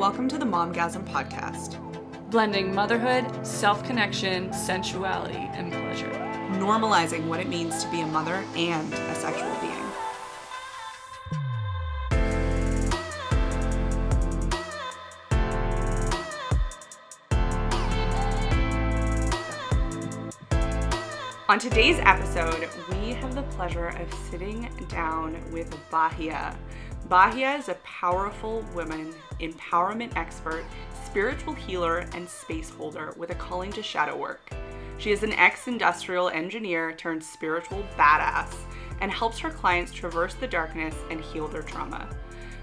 Welcome to the Momgasm Podcast, blending motherhood, self connection, sensuality, and pleasure. normalizing what it means to be a mother and a sexual being. On today's episode, we have the pleasure of sitting down with Bahia. Bahia is a powerful woman, empowerment expert, spiritual healer, and space holder with a calling to shadow work. She is an ex industrial engineer turned spiritual badass and helps her clients traverse the darkness and heal their trauma.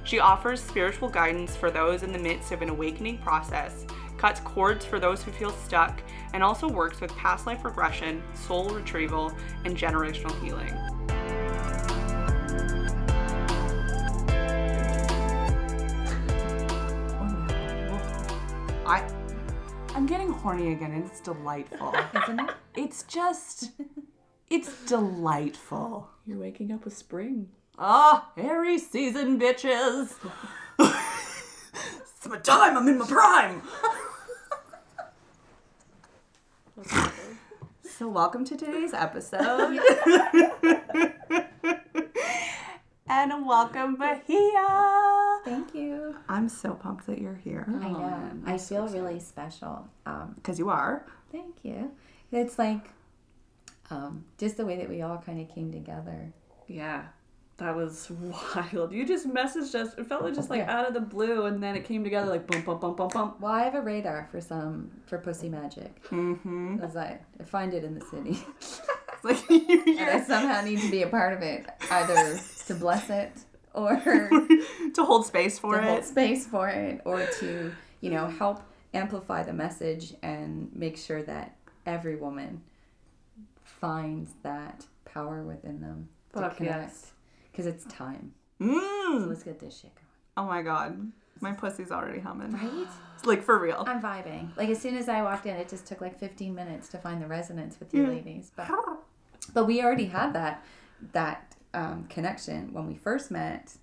She offers spiritual guidance for those in the midst of an awakening process, cuts cords for those who feel stuck, and also works with past life regression, soul retrieval, and generational healing. I I'm getting horny again and it's delightful. Isn't it? It's just it's delightful. You're waking up with spring. Ah, hairy season, bitches. it's my time. I'm in my prime. so, welcome to today's episode. and welcome, Bahia. Thank you. I'm so pumped that you're here. I know. I feel really special. Um, Because you are. thank you. It's like um, just the way that we all kind of came together. Yeah. That was wild. You just messaged us. It felt like just like Yeah. out of the blue, and then it came together like bump, bump, bump, bump, bump. Well, I have a radar for some for pussy magic. Mm-hmm. As I, I find it in the city, It's like you- I somehow need to be a part of it, either to bless it or to hold space for to hold it. space for it, or to you know help amplify the message and make sure that every woman finds that power within them to Fuck connect. yes. Because it's time. Mm. Let's get this shit going. Oh my god. My pussy's already humming. Right? It's like for real. I'm vibing. Like as soon as I walked in, it just took like 15 minutes to find the resonance with you ladies. But but we already had that that um, connection when we first met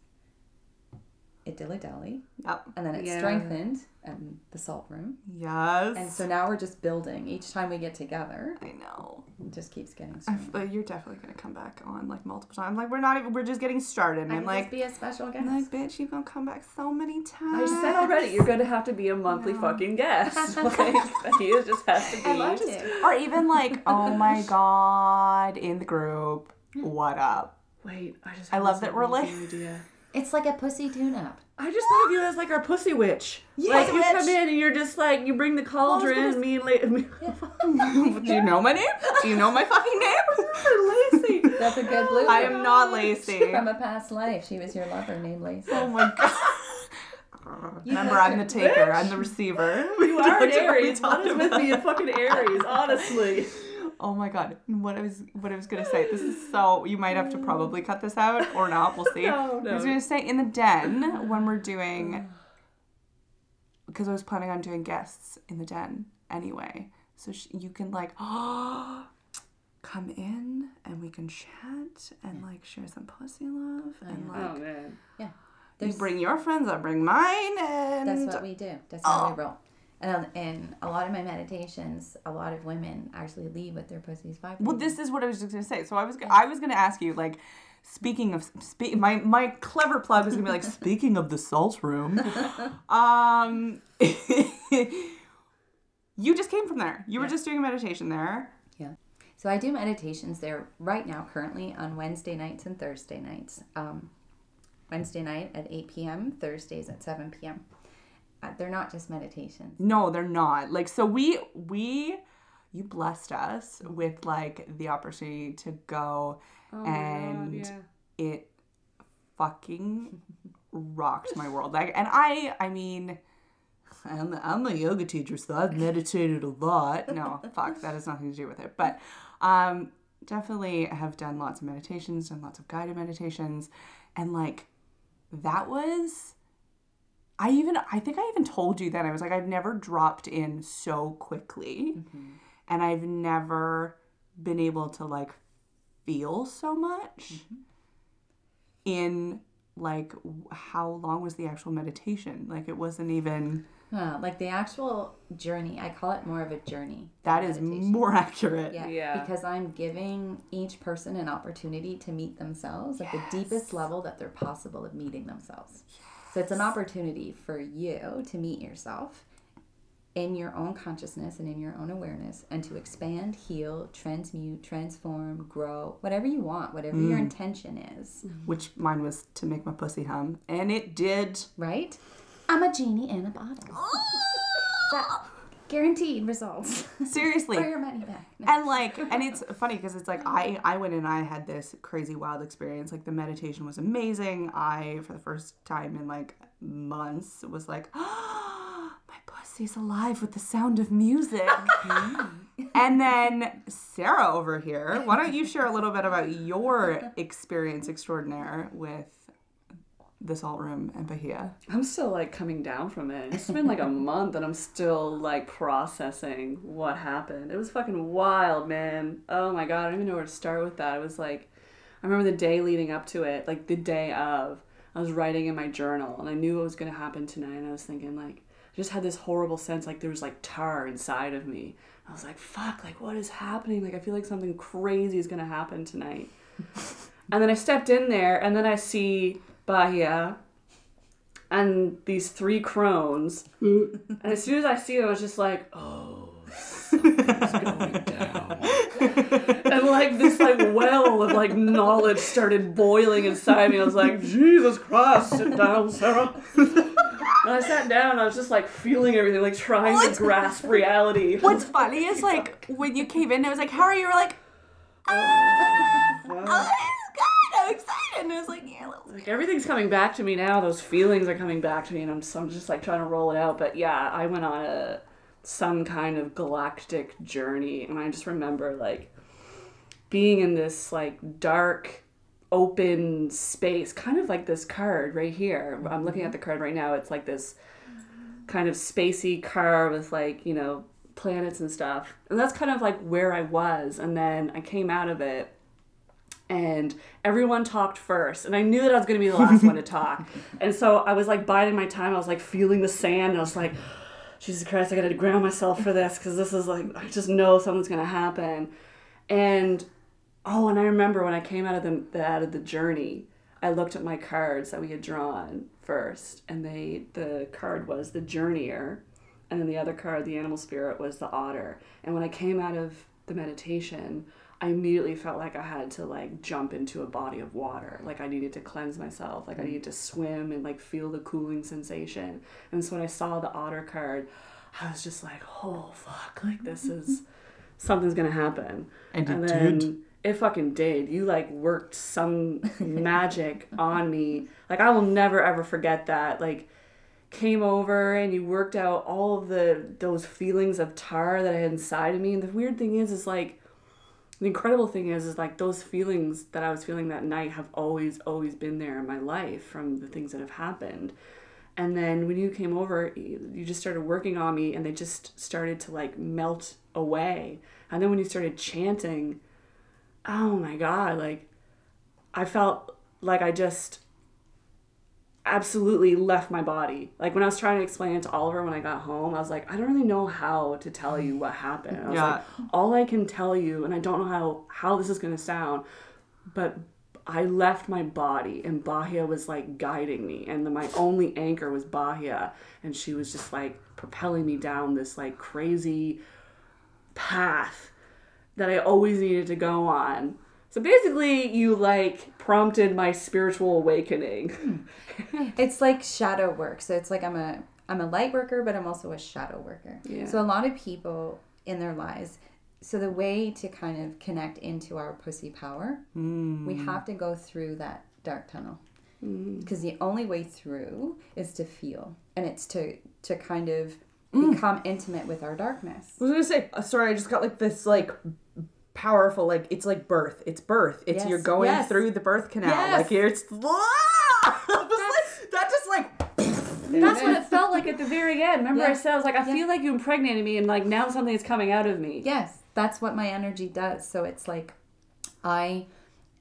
at Dilly Dally, Yep. and then it Yeah. strengthened in the salt room. Yes. And so now we're just building. Each time we get together, I know. it just keeps getting stronger. but you're definitely gonna come back on like multiple times. Like we're not even. We're just getting started. And I'm like, be a special guest. I'm like, bitch, you're gonna come back so many times. I said already, you're gonna have to be a monthly No. fucking guest. Like, Bahia just has to be. I love just- it. Or even like, oh my god, in the group, what up? Wait, I just. I love that we're like- idea. It's like a pussy tune-up. I just thought of you as like our pussy witch. Yeah, like you witch. come in and you're just like you bring the cauldron gonna and me and La- Do you know my name? Do you know my fucking name? Lacey. That's a good blue. I am not Lacey. From a past life, she was your lover named Lacey. Oh my god. Remember, I'm the taker. I'm the receiver. You are an Don't Aries. What is with me and fucking Aries? Honestly. Oh my god. What I was what I was gonna say. This is so you might have to probably cut this out or not. We'll see. No, I was gonna say in the den when we're doing because I was planning on doing guests in the den anyway. So sh- you can like come in and we can chat and like share some pussy love and like Oh man. you There's- bring your friends, I bring mine, and That's what we do. That's how Oh. we roll. And um, in a lot of my meditations, a lot of women actually leave with their pussies vibrating. Well, this is what I was just gonna say. So I was I was gonna ask you like, speaking of spe- my my clever plug is gonna be like speaking of the salt room. um, you just came from there. You were just doing a meditation there. Yeah. So I do meditations there right now, currently on Wednesday nights and Thursday nights. Um, Wednesday night at 8 p.m., Thursdays at 7 p.m. Uh, they're not just meditations. No, they're not. Like so we we you blessed us with like the opportunity to go Oh and god, yeah. it fucking rocked my world. Like, and I, I mean, I'm, I'm a yoga teacher, so I've meditated a lot. No, fuck, that has nothing to do with it. But um, definitely have done lots of meditations, done lots of guided meditations, and like that was. I even I think I even told you that I was like I've never dropped in so quickly, and I've never been able to like feel so much in like how long was the actual meditation? Like it wasn't even Uh, like the actual journey, I call it more of a journey. that is meditation. more accurate. Yeah, Yeah. because I'm giving each person an opportunity to meet themselves at the deepest level that they're possible of meeting themselves. So it's an opportunity for you to meet yourself in your own consciousness and in your own awareness and to expand, heal, transmute, transform, grow, whatever you want, whatever your mm. intention is, Which mine was to make my pussy hum. And it did. right? I'm a genie in a bottle. guaranteed results. Seriously. or your money back. No. and like and it's funny because it's like i i went and i had this crazy wild experience like the meditation was amazing i for the first time in like months was like my pussy's alive with the sound of music and then sarah over here why don't you share a little bit about your experience extraordinaire with the salt room and bahia I'm still like coming down from it. It's been like a month and I'm still like processing what happened. It was fucking wild, man. Oh my god, I don't even know where to start with that. It was like I remember the day leading up to it, like the day of. I was writing in my journal and I knew what was gonna happen tonight and I was thinking like I just had this horrible sense like there was like tar inside of me. I was like, fuck, like what is happening? Like I feel like something crazy is gonna happen tonight. and then I stepped in there and then I see Bahia and these three crones. Mm. and as soon as I see them, I was just like, oh, something's going down. and like this like well of like knowledge started boiling inside me. I was like, Jesus Christ, sit down, Sarah. And I sat down and I was just like feeling everything, like trying to grasp reality. what's funny is like when you came in i was like how are you you were like Oh, ah, oh, this is good i'm excited and i was like yeah like everything's coming back to me now. Those feelings are coming back to me, and I'm just, I'm just like trying to roll it out. But yeah, I went on a some kind of galactic journey, and I just remember like being in this like dark, open space, kind of like this card right here. I'm looking at mm-hmm. the card right now. It's like this kind of spacey car with like you know planets and stuff, and that's kind of like where I was. And then I came out of it and everyone talked first and i knew that i was going to be the last one to talk. And so i was like biding my time. I was like feeling the sand and i was like jesus christ i gotta ground myself for this because this is like i just know something's going to happen. And oh and i remember when i came out of the, the out of the journey i looked at my cards that we had drawn first and they the card was the journeyer and then the other card the animal spirit was the otter. And when i came out of the meditation I immediately felt like I had to like jump into a body of water. Like I needed to cleanse myself. Like I mm. needed to swim and like feel the cooling sensation. And so when I saw the otter card, I was just like, oh fuck, like this is something's gonna happen. And it then did. it fucking did. You like worked some magic on me. Like I will never ever forget that. Like came over and you worked out all of the those feelings of tar that I had inside of me. And the weird thing is is like the incredible thing is is like those feelings that I was feeling that night have always always been there in my life from the things that have happened. And then when you came over, you just started working on me and they just started to like melt away. And then when you started chanting, oh my god, like I felt like I just absolutely left my body. Like when I was trying to explain it to Oliver when I got home, I was like, I don't really know how to tell you what happened. I was Yeah. like, all I can tell you, and I don't know how how this is gonna sound, but I left my body and Bahia was like guiding me and my only anchor was Bahia and she was just like propelling me down this like crazy path that I always needed to go on. So basically you like prompted my spiritual awakening. Hmm. It's like shadow work. So it's like I'm a I'm a light worker, but I'm also a shadow worker. Yeah. So a lot of people in their lives. So the way to kind of connect into our pussy power, we hmm. have to go through that dark tunnel. Hmm. Because the only way through is to feel, and it's to to kind of become intimate with our darkness. I was gonna say, uh, sorry, I just got like this like powerful, like it's like birth. It's birth. It's Yes, you're going yes. through the birth canal. Yes. Like it's Ah! Like- that just like That's what it felt like at the very end. Remember I said I was like, I feel like you impregnated me and like now something is coming out of me. Yes, that's what my energy does. So it's like I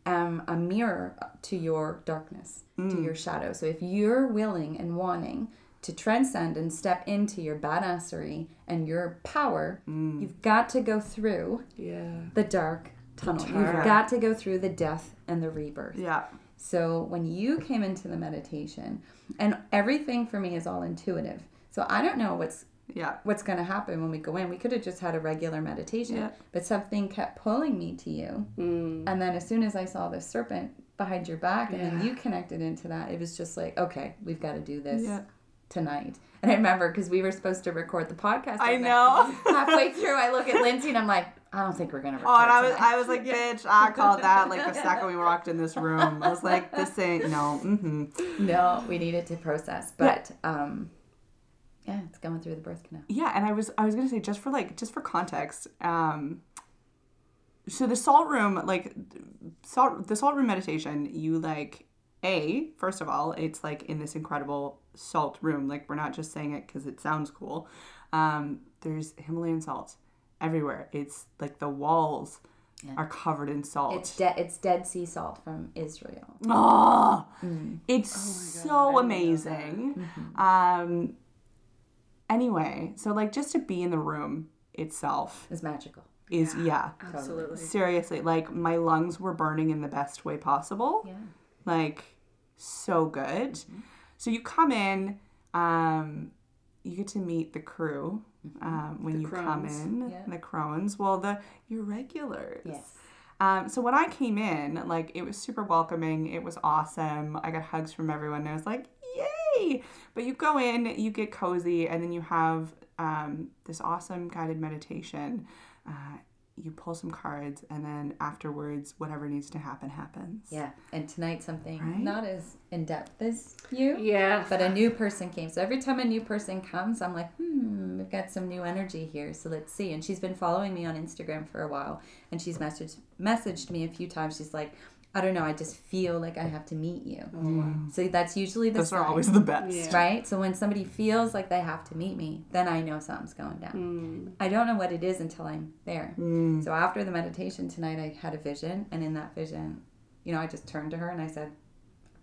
am a mirror to your darkness, to Mm. your shadow. So if you're willing and wanting to transcend and step into your badassery and your power, Mm. you've got to go through Yeah. the dark tunnel. tunnel. You've got to go through the death and the rebirth. Yeah. So when you came into the meditation, and everything for me is all intuitive. So I don't know what's Yeah. what's going to happen when we go in. We could have just had a regular meditation, Yeah. but something kept pulling me to you. Mm. And then as soon as I saw the serpent behind your back, and then you connected into that, it was just like, okay, we've got to do this Yeah. Tonight. And I remember because we were supposed to record the podcast. I know. Halfway through, I look at Lindsay and I'm like, I don't think we're gonna record. Oh, and I was, tonight." I was like, bitch, I called that like the second we walked in this room. I was like, this ain't, no, mm-hmm. no, we needed to process, but um, yeah, it's going through the birth canal. Yeah, and I was, I was gonna say just for like, just for context, um, so the salt room, like, salt, the salt room meditation, you like, a first of all, it's like in this incredible salt room. Like we're not just saying it because it sounds cool. Um, there's Himalayan salt everywhere. It's like the walls Yeah. are covered in salt. It's dead. It's Dead Sea salt from Israel. Oh, Mm. it's Oh God, so I didn't know amazing. Mm-hmm. Um, anyway, so like just to be in the room itself is magical. is yeah. Absolutely. Seriously, like my lungs were burning in the best way possible. Yeah. Like so good. So you come in, um, you get to meet the crew um, when The you come in. Yeah. The crones. Well, the your regulars. Yes. Um, so when I came in, like it was super welcoming. It was awesome. I got hugs from everyone. And I was like, yay! But you go in, you get cozy, and then you have um, this awesome guided meditation. Uh, you pull some cards, and then afterwards, whatever needs to happen happens. Yeah. And tonight something Right? not as in depth as you. Yeah. But a new person came. So every time a new person comes, I'm like, hmm, we've got some new energy here. So let's see. And she's been following me on Instagram for a while. And she's messaged messaged me a few times. She's like, I don't know, I just feel like I have to meet you. Oh, wow. So that's usually the Those are always the best. Yeah. right? So when somebody feels like they have to meet me, then I know something's going down. Mm. I don't know what it is until I'm there. Mm. So after the meditation tonight, I had a vision, and in that vision, you know, I just turned to her and I said,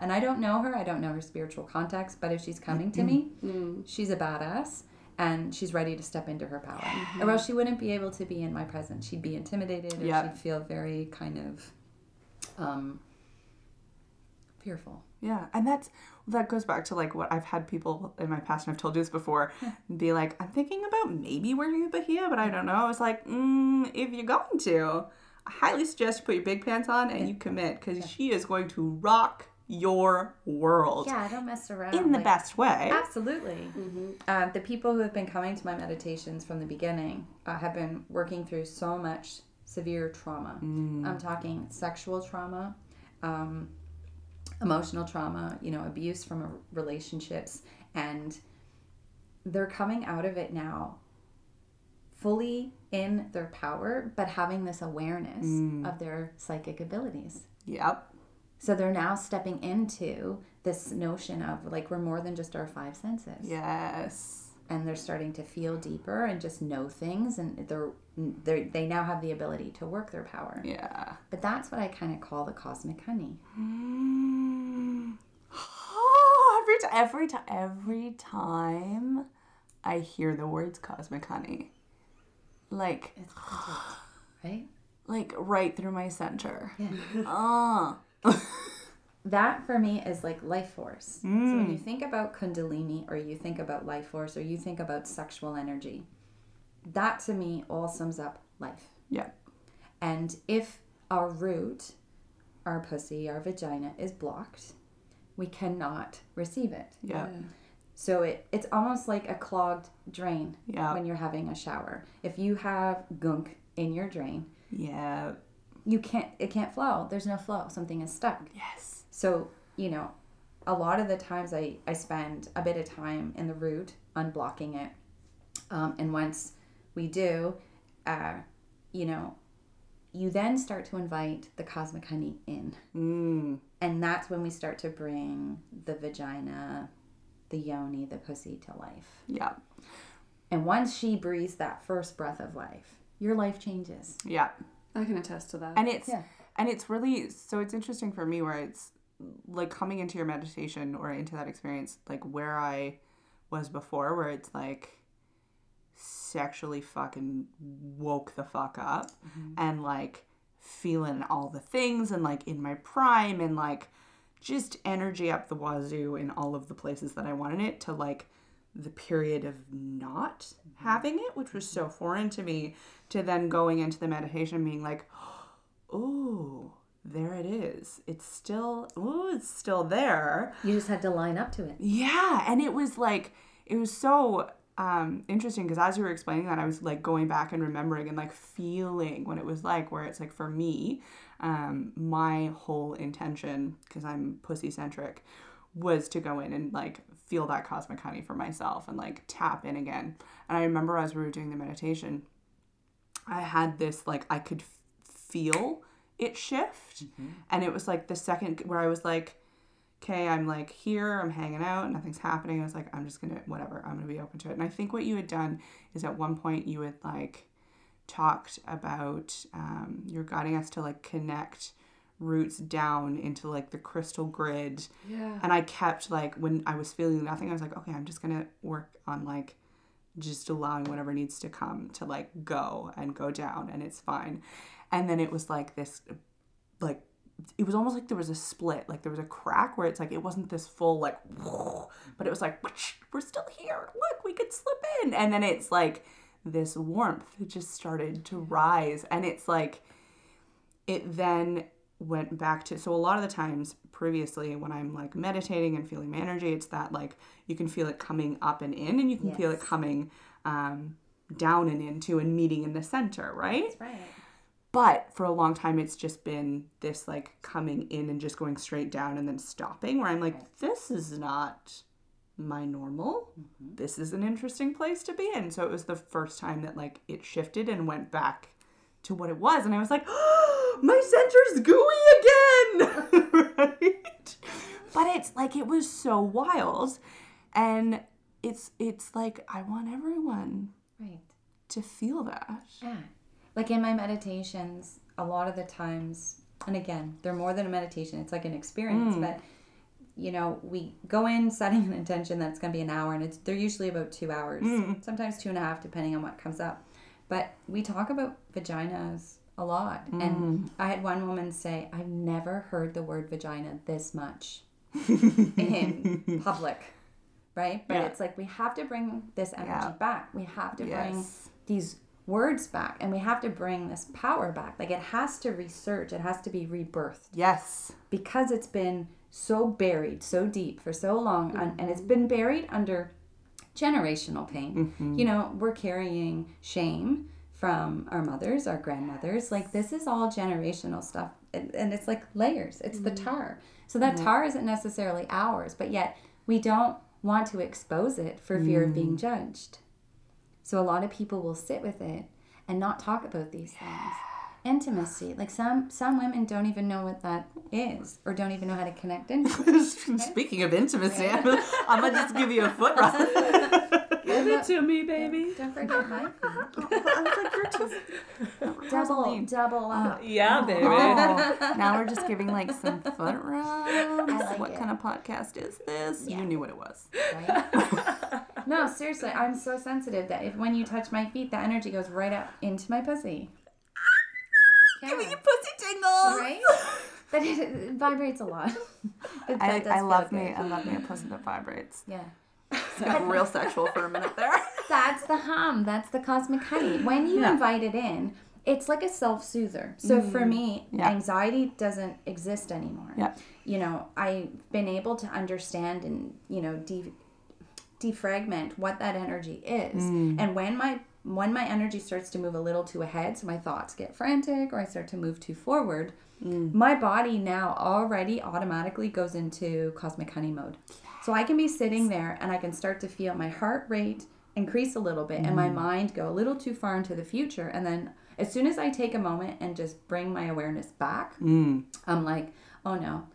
and I don't know her, I don't know her spiritual context, but if she's coming to me, Mm. she's a badass and she's ready to step into her power. Mm-hmm. Or else she wouldn't be able to be in my presence. She'd be intimidated or Yep. she'd feel very kind of um, fearful. Yeah, and that's that goes back to like what I've had people in my past, and I've told you this before, be like, I'm thinking about maybe wearing at Bahia, but I don't know. It's like, mm, if you're going to, I highly suggest you put your big pants on and you commit because she is going to rock your world Yeah, I don't mess around. in the like- best way. Absolutely. Uh, the people who have been coming to my meditations from the beginning uh, have been working through so much severe trauma. I'm talking sexual trauma, um, emotional trauma, you know, abuse from relationships, and they're coming out of it now fully in their power, but having this awareness of their psychic abilities. Yep. So they're now stepping into this notion of like we're more than just our five senses. Yes. And they're starting to feel deeper and just know things and they're, they're they now have the ability to work their power. Yeah. But that's what I kind of call the cosmic honey. Mm. every t- every time every time I hear the words cosmic honey, like It's perfect, right? like right through my center. Yeah. Ah. That for me is like life force. So when mm. you think about kundalini or you think about life force or you think about sexual energy, that to me all sums up life. Yeah. And if our root, our pussy, our vagina is blocked, we cannot receive it. Yeah. So it, it's almost like a clogged drain Yeah. when you're having a shower. If you have gunk in your drain, Yeah. you can't it can't flow. There's no flow. Something is stuck. Yes. So, you know, a lot of the times I, I spend a bit of time in the root unblocking it. Um, and once we do, uh, you know, you then start to invite the cosmic honey in. Mm. And that's when we start to bring the vagina, the yoni, the pussy to life. Yeah. And once she breathes that first breath of life, your life changes. Yeah. I can attest to that. And it's Yeah. and it's really so it's interesting for me where it's like coming into your meditation or into that experience like where i was before where it's like sexually fucking woke the fuck up mm-hmm. and like feeling all the things and like in my prime and like just energy up the wazoo in all of the places that i wanted it to like the period of not mm-hmm. having it which was so mm-hmm. foreign to me to then going into the meditation being like oh there it is it's still oh it's still there You just had to line up to it. yeah, and it was like it was so um, interesting because as you were explaining that, I was like going back and remembering and like feeling what it was like. Where it's like for me, um, my whole intention because I'm pussy centric was to go in and like feel that cosmic honey for myself and like tap in again. And I remember as we were doing the meditation, I had this like I could feel it shift, and it was like the second where I was like okay, I'm like here, I'm hanging out, nothing's happening. I was like, I'm just gonna, whatever, I'm gonna be open to it. And I think what you had done is at one point you had like talked about um, you're guiding us to like connect roots down into like the crystal grid. Yeah. And I kept like, when I was feeling nothing, I was like, okay, I'm just gonna work on like just allowing whatever needs to come to like go and go down and it's fine. And then it was like this, like, it was almost like there was a split, like there was a crack where it's like it wasn't this full like, but it was like we're still here. Look, we could slip in, and then it's like this warmth just started to rise, and it's like it then went back to so a lot of the times previously when i'm like meditating and feeling my energy it's that like you can feel it coming up and in and you can feel it coming um, down and into and meeting in the center right Right. But for a long time it's just been this like coming in and just going straight down and then stopping where i'm like this is not my normal. Mm-hmm. This is an interesting place to be in. So it was the first time that like it shifted and went back to what it was. And i was like my center's gooey again. Right? But it's like it was so wild. And it's it's like i want everyone Right. to feel that. Yeah. Like in my meditations, a lot of the times, and again, they're more than a meditation, it's like an experience, mm. but you know, we go in setting an intention that's going to be an hour, and it's they're usually about two hours, mm. sometimes two and a half, depending on what comes up. But we talk about vaginas a lot, and mm. I had one woman say, "I've never heard the word vagina this much in public." Right? But Yeah. it's like we have to bring this energy Yeah. back. We have to bring these words back and we have to bring this power back. Like it has to resurge, it has to be rebirthed yes because it's been so buried so deep for so long and, and it's mm-hmm. been buried under generational pain. Mm-hmm. You know, we're carrying shame from our mothers, our grandmothers. Like this is all generational stuff. And, and it's like layers. It's the mm-hmm. tar. So that tar isn't necessarily ours, but yet we don't want to expose it for fear of being mm. judged. So a lot of people will sit with it and not talk about these things. Intimacy, like some some women don't even know what that is, or don't even know how to connect into. it. Speaking of intimacy, I'm, I'm gonna just give you a foot rub. Give it to me, baby. Don't forget my feet. Oh, I was like, you're just Double, double up. Oh, yeah, oh. baby. Oh, now we're just giving like some foot rubs. like what it. kind of podcast is this? You knew what it was. Right? No, seriously, I'm so sensitive that if when you touch my feet, that energy goes right up into my pussy. Give me Yeah. your pussy tingles. Right? But it, it vibrates a lot. But I, I feel love good. me. I love me a pussy that vibrates. Yeah. Got real sexual for a minute there. That's the hum. That's the cosmic honey. When you Yeah. invite it in, it's like a self soother. So for me, Mm. Yeah. anxiety doesn't exist anymore. Yeah. You know, I've been able to understand and, you know, de- defragment what that energy is. Mm. And when my when my energy starts to move a little too ahead, so my thoughts get frantic or I start to move too forward, Mm. my body now already automatically goes into cosmic honey mode. So I can be sitting there and I can start to feel my heart rate increase a little bit and my mind go a little too far into the future. And then as soon as I take a moment and just bring my awareness back, I'm like, oh no,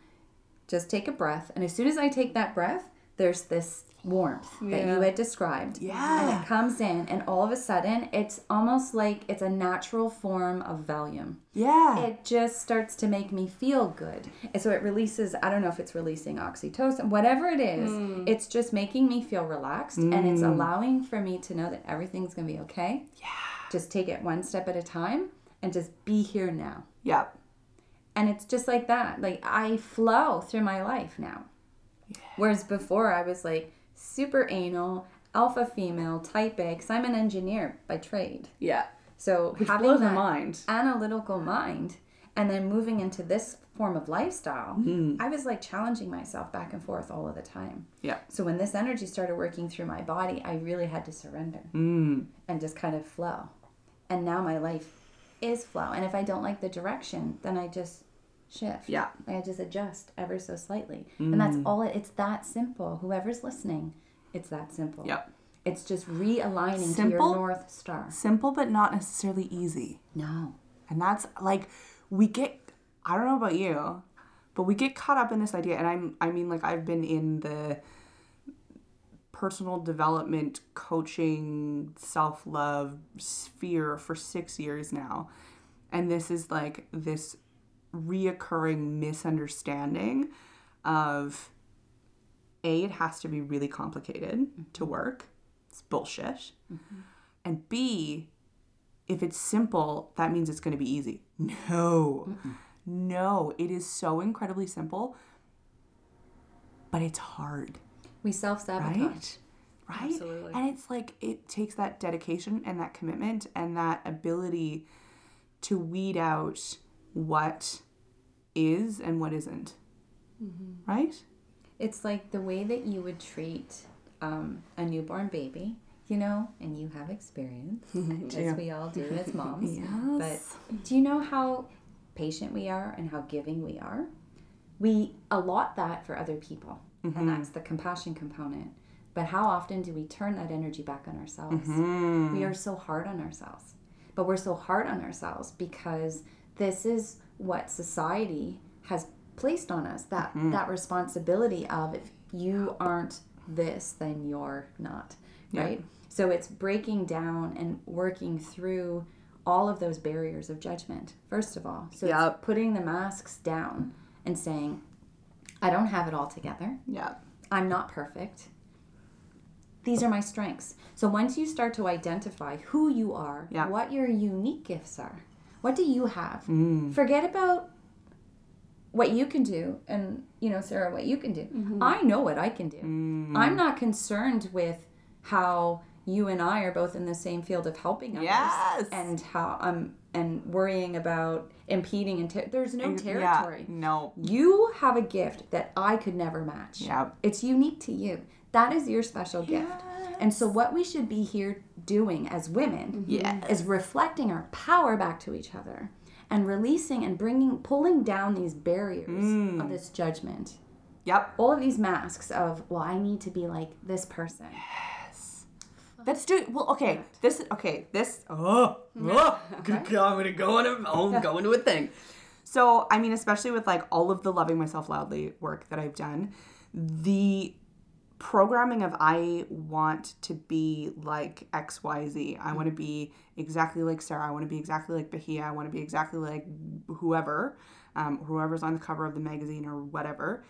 just take a breath. And as soon as I take that breath, there's this warmth that you had described. Yeah. And it comes in, and all of a sudden, it's almost like it's a natural form of Valium. Yeah. It just starts to make me feel good. And so it releases, I don't know if it's releasing oxytocin, whatever it is, mm. it's just making me feel relaxed and it's mm. allowing for me to know that everything's going to be okay. yeah. Just take it one step at a time and just be here now. Yep. And it's just like that. Like I flow through my life now. Whereas before I was like super anal, alpha female, type A, because I'm an engineer by trade. Yeah. So Which having blows that mind. analytical mind and then moving into this form of lifestyle, I was like challenging myself back and forth all of the time. Yeah. So when this energy started working through my body, I really had to surrender Mm. and just kind of flow. And now my life is flow. And if I don't like the direction, then I just shift. Yeah. I just adjust ever so slightly. And that's mm. all it it's that simple. Whoever's listening, it's that simple. Yep. It's just realigning to your north star. Simple, but not necessarily easy. No. And that's like we get I don't know about you, but we get caught up in this idea and I'm I mean like I've been in the personal development coaching self-love sphere for 6 years now. And this is like this reoccurring misunderstanding of a it has to be really complicated to mm-hmm. work. It's bullshit. Mm-hmm. And B if it's simple, that means it's going to be easy. No. No, it is so incredibly simple, but it's hard, We self sabotage. right? Right? Absolutely. And it's like it takes that dedication and that commitment and that ability to weed out what is and what isn't. Mm-hmm. Right? It's like the way that you would treat um, a newborn baby, you know, and you have experience, as we all do as moms. Yes. But do you know how patient we are and how giving we are? We allot that for other people, and mm-hmm. that's the compassion component. But how often do we turn that energy back on ourselves? Mm-hmm. We are so hard on ourselves. But we're so hard on ourselves because this is what society has placed on us that hmm. that responsibility of if you aren't this then you're not right so it's breaking down and working through all of those barriers of judgment first of all so Yep. it's putting the masks down and saying i don't have it all together Yeah. I'm not perfect. These are my strengths. So once you start to identify who you are, Yeah. what your unique gifts are, what do you have? Mm. Forget about what you can do and, you know, Sarah, what you can do. I know what I can do. Mm. I'm not concerned with how you and I are both in the same field of helping others Yes. and how I'm and worrying about impeding and ter- there's no territory. Yeah. No. You have a gift that I could never match. Yep. It's unique to you. That is your special gift. And so, what we should be here doing as women Yes. is reflecting our power back to each other and releasing and bringing, pulling down these barriers Mm. of this judgment. Yep. All of these masks of, well, I need to be like this person. Yes. Let's do it. Well, okay. This okay. This oh, oh I'm gonna go on a oh, go into a thing. So I mean, especially with like all of the loving myself loudly work that I've done, the programming of I want to be like X Y Z. I want to be exactly like Sarah. I want to be exactly like Bahia. I want to be exactly like whoever, um, whoever's on the cover of the magazine or whatever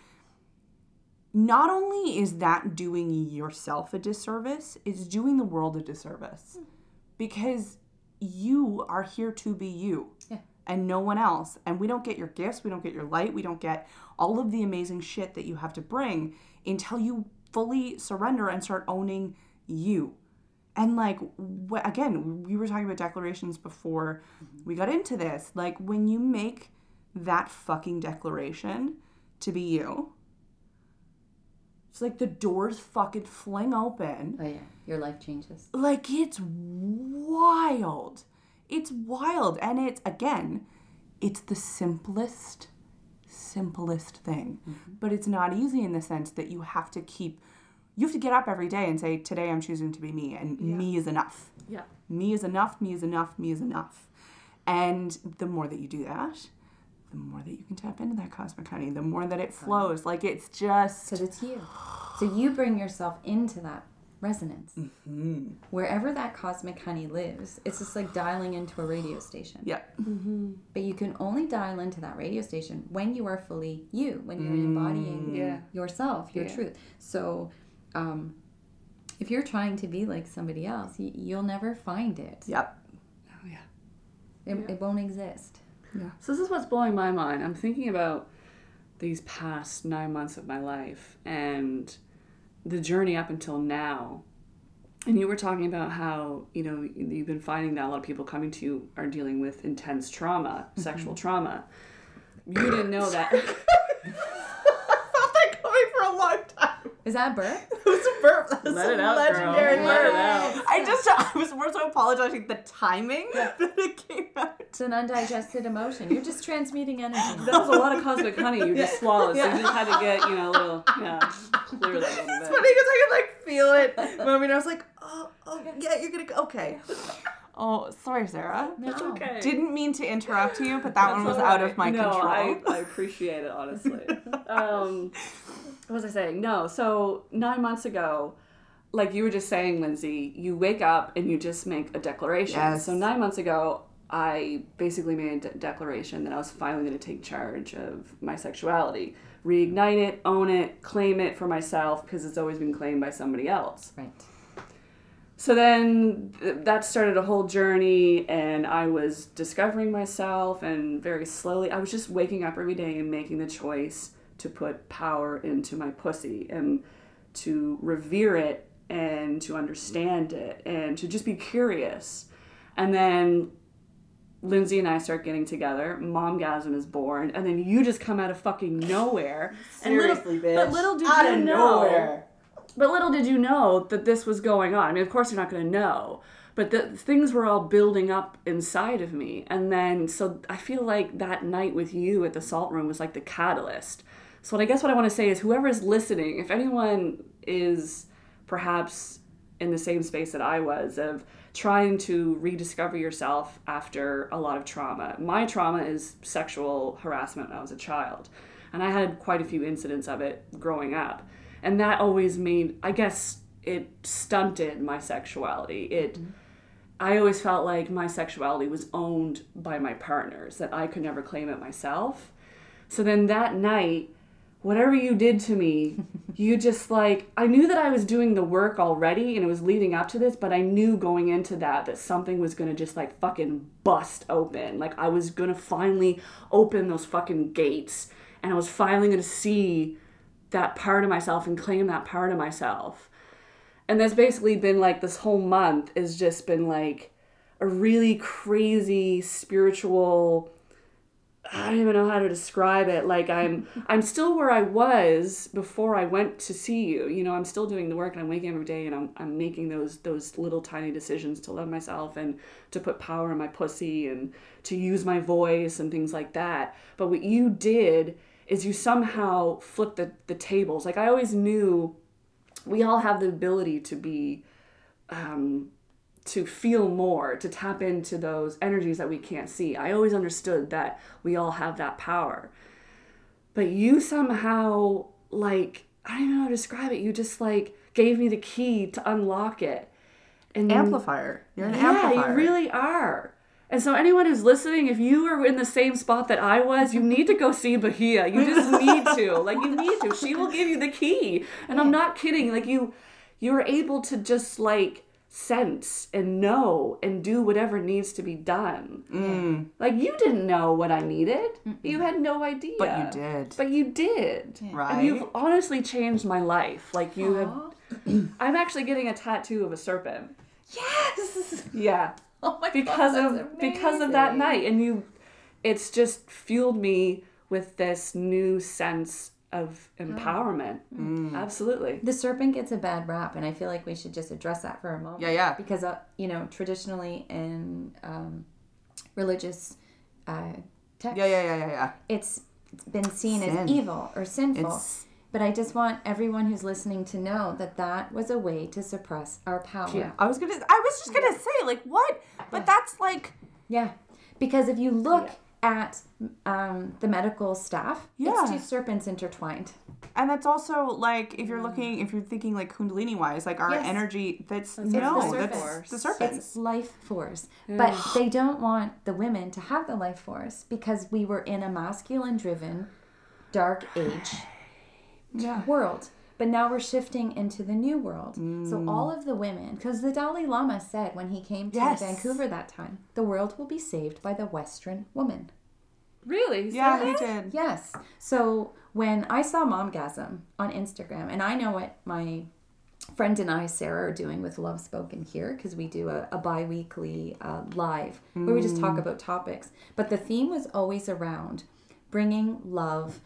not only is that doing yourself a disservice, it's doing the world a disservice. Because you are here to be you Yeah. and no one else. And we don't get your gifts, we don't get your light, we don't get all of the amazing shit that you have to bring until you fully surrender and start owning you. And like wh- again, we were talking about declarations before we got into this. Like when you make that fucking declaration to be you, it's like the doors fucking fling open. Oh, yeah. Your life changes. Like it's wild. It's wild. And it's, again, it's the simplest, simplest thing. Mm-hmm. But it's not easy in the sense that you have to keep, you have to get up every day and say, today I'm choosing to be me, and me is enough. Yeah. Me is enough, me is enough, me is enough. And the more that you do that, the more that you can tap into that cosmic honey, the more that it flows. Like it's just Because it's you. So you bring yourself into that resonance. Mm-hmm. Wherever that cosmic honey lives, it's just like dialing into a radio station. Yep. But you can only dial into that radio station when you are fully you, when you're embodying Yeah. yourself, your Yeah. truth. So, um, if you're trying to be like somebody else, y- you'll never find it. Yep. Oh, yeah. It, it won't exist. Yeah. So this is what's blowing my mind. I'm thinking about these past nine months of my life and the journey up until now. And you were talking about how, you know, you've been finding that a lot of people coming to you are dealing with intense trauma, mm-hmm. sexual trauma. You didn't know that. i felt that coming for a long time. Is that a burp? It was a burp. That Let it out, girl. legendary Let it out. I just I was more so apologizing the timing that it came out. It's an undigested emotion. You're just transmuting energy. That was a lot of cosmic honey you just swallowed, so you just had to get, you know, a little, yeah, clear that a little It's funny because I could like feel it. Moment I was like, oh, oh yeah, you're gonna go. Okay. Oh, sorry, Sarah. No. It's okay. Didn't mean to interrupt you, but that one was That's out of my right. no, control. I, I appreciate it, honestly. um, what was I saying? No, so nine months ago, like you were just saying, Lindsay, you wake up and you just make a declaration. Yes. So nine months ago, I basically made a de- declaration that I was finally going to take charge of my sexuality, reignite it, own it, claim it for myself because it's always been claimed by somebody else. Right. So then th- that started a whole journey, and I was discovering myself, and very slowly, I was just waking up every day and making the choice to put power into my pussy and to revere it and to understand it and to just be curious. And then Lindsay and I start getting together, Momgasm is born, and then you just come out of fucking nowhere. and little- Seriously, bitch. But little did Out you of know. nowhere. But little did you know that this was going on. I mean, of course, you're not going to know, but the things were all building up inside of me. And then, so I feel like that night with you at the salt room was like the catalyst. So, what I guess what I want to say is whoever is listening, if anyone is perhaps in the same space that I was of trying to rediscover yourself after a lot of trauma. My trauma is sexual harassment when I was a child. And I had quite a few incidents of it growing up. And that always made, I guess, it stunted my sexuality. It, mm-hmm. I always felt like my sexuality was owned by my partners, that I could never claim it myself. So then that night, whatever you did to me, you just like, I knew that I was doing the work already and it was leading up to this, but I knew going into that that something was gonna just like fucking bust open. Like I was gonna finally open those fucking gates and I was finally gonna see that part of myself and claim that part of myself. And that's basically been like this whole month has just been like a really crazy spiritual I don't even know how to describe it. Like I'm I'm still where I was before I went to see you. You know, I'm still doing the work and I'm waking every day and I'm I'm making those those little tiny decisions to love myself and to put power in my pussy and to use my voice and things like that. But what you did is you somehow flip the, the tables. Like I always knew we all have the ability to be um to feel more, to tap into those energies that we can't see. I always understood that we all have that power. But you somehow, like, I don't even know how to describe it. You just, like, gave me the key to unlock it. And amplifier. You're an amplifier. yeah, amplifier. you really are. And so, anyone who's listening, if you are in the same spot that I was, you need to go see Bahia. You just need to. Like, you need to. She will give you the key. And I'm not kidding. Like, you, you're able to just, like, sense and know and do whatever needs to be done. Mm. Like, you didn't know what I needed. You had no idea. But you did. But you did. Right. And you've honestly changed my life. Like, you have. I'm actually getting a tattoo of a serpent. Yes. Yeah Oh my because god. of because of that night and you it's just fueled me with this new sense of empowerment Mm. absolutely The serpent gets a bad rap, and I feel like we should just address that for a moment. Yeah, yeah. Because uh, you know, traditionally in um, religious uh, text, Yeah, yeah, yeah, yeah, yeah. it's it's been seen Sin. as evil or sinful. It's But I just want everyone who's listening to know that that was a way to suppress our power. Yeah. I was gonna I was just gonna say, like, what? But that's like Yeah. Because if you look at um, the medical staff, Yeah. it's two serpents intertwined. And that's also like if you're looking, if you're thinking like Kundalini wise, like our Yes. energy. That's, That's no, the that's serpents. the serpents. It's life force. But they don't want the women to have the life force because we were in a masculine driven, dark age yeah. world. But now we're shifting into the new world. Mm. So all of the women, because the Dalai Lama said when he came to Yes. Vancouver that time, the world will be saved by the Western woman. Really? He Yeah, he did. Yes. So when I saw Momgasm on Instagram, and I know what my friend and I, Sarah, are doing with Love Spoken here, because we do a, a bi weekly uh, live where we just talk about topics. But the theme was always around bringing love,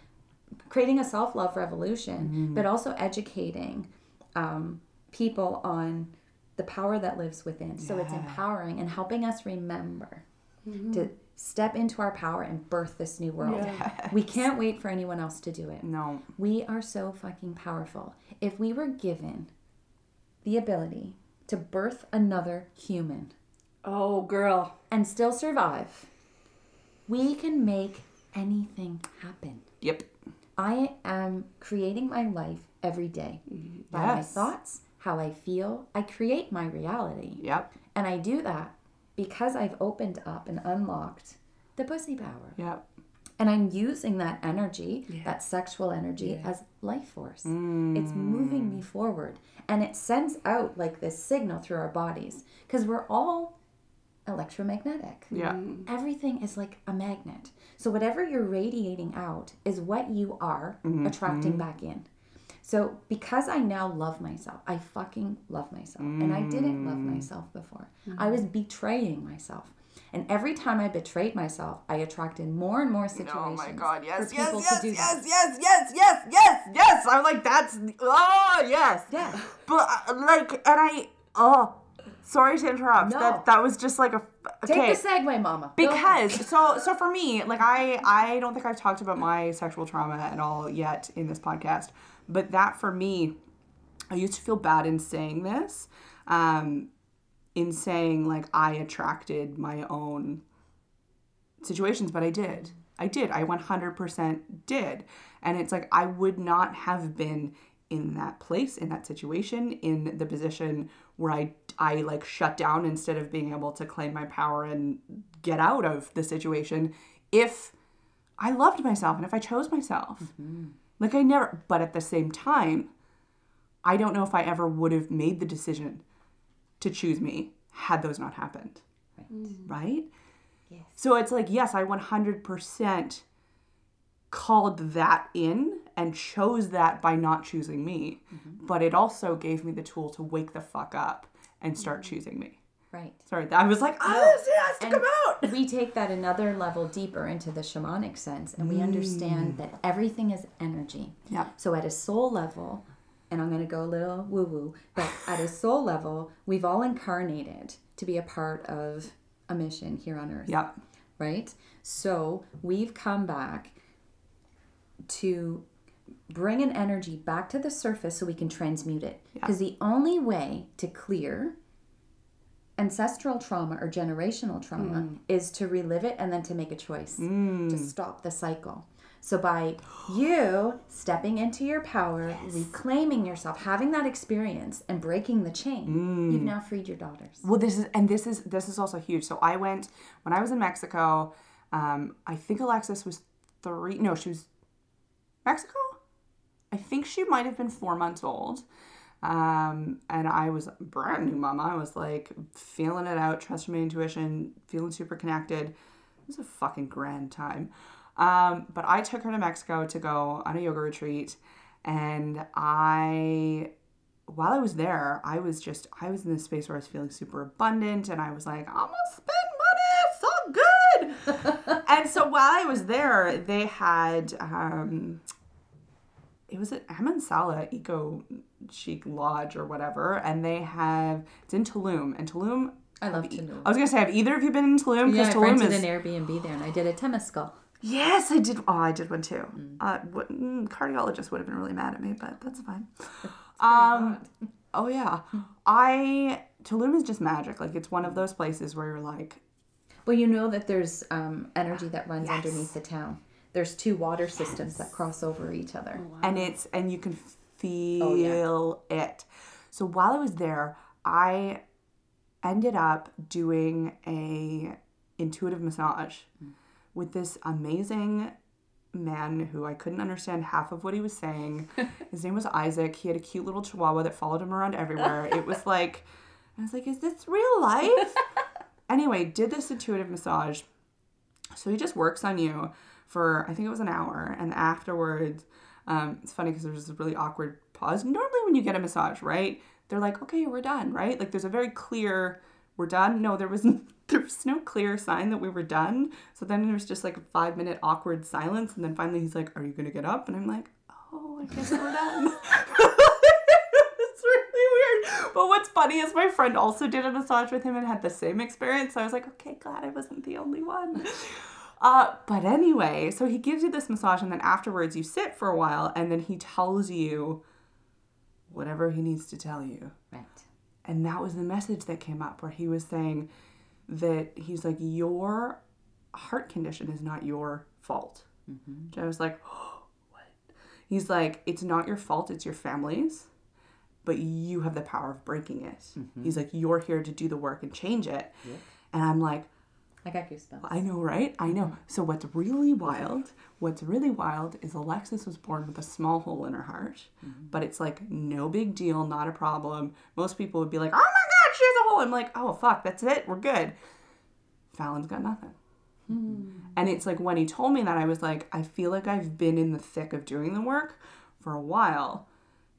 creating a self love revolution, but also educating um, people on the power that lives within. So it's empowering and helping us remember to step into our power and birth this new world. We can't wait for anyone else to do it. No. We are so fucking powerful. If we were given the ability to birth another human Oh, girl. and still survive, we can make anything happen. Yep. I am creating my life every day mm-hmm. by my thoughts, how I feel. I create my reality. Yep. And I do that because I've opened up and unlocked the pussy power. Yep. And I'm using that energy, that sexual energy, as life force. It's moving mm. me forward. And it sends out like this signal through our bodies because we're all electromagnetic. Yeah. Mm. Everything is like a magnet. So whatever you're radiating out is what you are mm-hmm. attracting mm-hmm. back in. So because I now love myself, I fucking love myself. And I didn't love mm. myself before. I mm. was betraying myself. And every time I betrayed myself, I attracted more and more situations Oh my god, yes, for yes, people yes, yes, yes, yes, yes, yes, yes. I'm like, that's, oh, yes. Yeah. But, uh, like, and I, oh, sorry to interrupt. No. That, that was just like a, Take okay. the segue, mama. Because so so for me like i i don't think i've talked about my sexual trauma at all yet in this podcast but that for me i used to feel bad in saying this um in saying like i attracted my own situations but i did i did i 100% did and it's like i would not have been in that place in that situation in the position where i i like shut down instead of being able to claim my power and get out of the situation if i loved myself and if i chose myself. Mm-hmm. Like i never but at the same time i don't know if i ever would have made the decision to choose me had those not happened. Right. Mm. Yes. so it's like yes i 100% called that in and chose that by not choosing me mm-hmm. but it also gave me the tool to wake the fuck up and start mm-hmm. choosing me Right. sorry i was like ah, oh this has to And come out we take that another level deeper into the shamanic sense and we mm. understand that everything is energy. Yeah. So at a soul level, and I'm going to go a little woo woo, but at a soul level, we've all incarnated to be a part of a mission here on earth. yep right? So we've come back to bring an energy back to the surface so we can transmute it. Because the only way to clear ancestral trauma or generational trauma mm. is to relive it and then to make a choice to mm. stop the cycle. So by you stepping into your power, reclaiming yourself, having that experience and breaking the chain, you've mm. now freed your daughters. Well, this is and this is this is also huge. So I went when I was in Mexico. Um, I think Alexis was three. No, she was Mexico. I think she might have been four months old. Um, and I was a brand new mama. I was like feeling it out, trusting my intuition, feeling super connected. It was a fucking grand time. Um, but I took her to Mexico to go on a yoga retreat, and I while I was there, I was just I was in this space where I was feeling super abundant and I was like, I'm gonna spend money, it's so good. and so while I was there, they had um it was at Amansala Eco Chic Lodge or whatever, and they have it's in Tulum. And Tulum I love Tulum. I was gonna say, have either of you been in Tulum? Yeah, I Tulum rented is an Airbnb there and I did a temescal. Yes, I did. Oh, I did one too. Uh, what, mm, cardiologist would have been really mad at me, but that's fine. Um, oh yeah, I Tulum is just magic. Like it's one of those places where you're like, Well, you know that there's um, energy that runs Yes. underneath the town. There's two water systems that cross over each other. Oh, and it's and you can Oh, yeah. feel it. So while I was there, I ended up doing a intuitive massage mm. with this amazing man who I couldn't understand half of what he was saying. His name was Isaac. He had a cute little chihuahua that followed him around everywhere. It was like I was like, is this real life? anyway, did this intuitive massage. So he just works on you for I think it was an hour, and afterwards, um, it's funny because there's this really awkward pause. Normally, when you get a massage, right, they're like, "Okay, we're done," right? Like there's a very clear, "We're done." No, there was there was no clear sign that we were done. So then there was just like a five minute awkward silence, and then finally he's like, "Are you gonna get up?" And I'm like, "Oh, I guess we're done." it's really weird. But what's funny is my friend also did a massage with him and had the same experience. So I was like, okay, glad I wasn't the only one. Uh, but anyway, so he gives you this massage, and then afterwards you sit for a while, and then he tells you whatever he needs to tell you. Right. And that was the message that came up where he was saying that he's like, your heart condition is not your fault. Which I was like, oh, what? He's like, it's not your fault, it's your family's, but you have the power of breaking it. He's like, you're here to do the work and change it. And I'm like, I got goosebumps. I know, right? I know. So what's really wild, what's really wild is Alexis was born with a small hole in her heart, mm-hmm. but it's like no big deal, not a problem. Most people would be like, "Oh my god, she has a hole." I'm like, "Oh fuck, that's it. We're good." Fallon's got nothing. Hmm. And it's like when he told me that, I was like, I feel like I've been in the thick of doing the work for a while.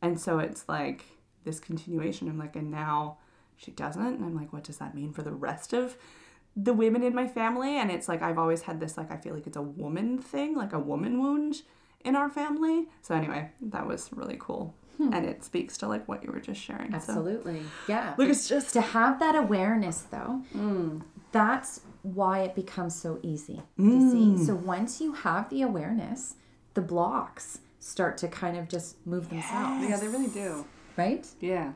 And so it's like this continuation. I'm like, and now she doesn't. And I'm like, what does that mean for the rest of the women in my family? And it's like, I've always had this, like, I feel like it's a woman thing, like a woman wound in our family. So anyway, that was really cool. Hmm. And it speaks to like what you were just sharing. So Absolutely. Yeah. look, it's just to have that awareness though mm. that's why it becomes so easy you mm. see so once you have the awareness the blocks start to kind of just move themselves Yeah, they really do. right Yeah.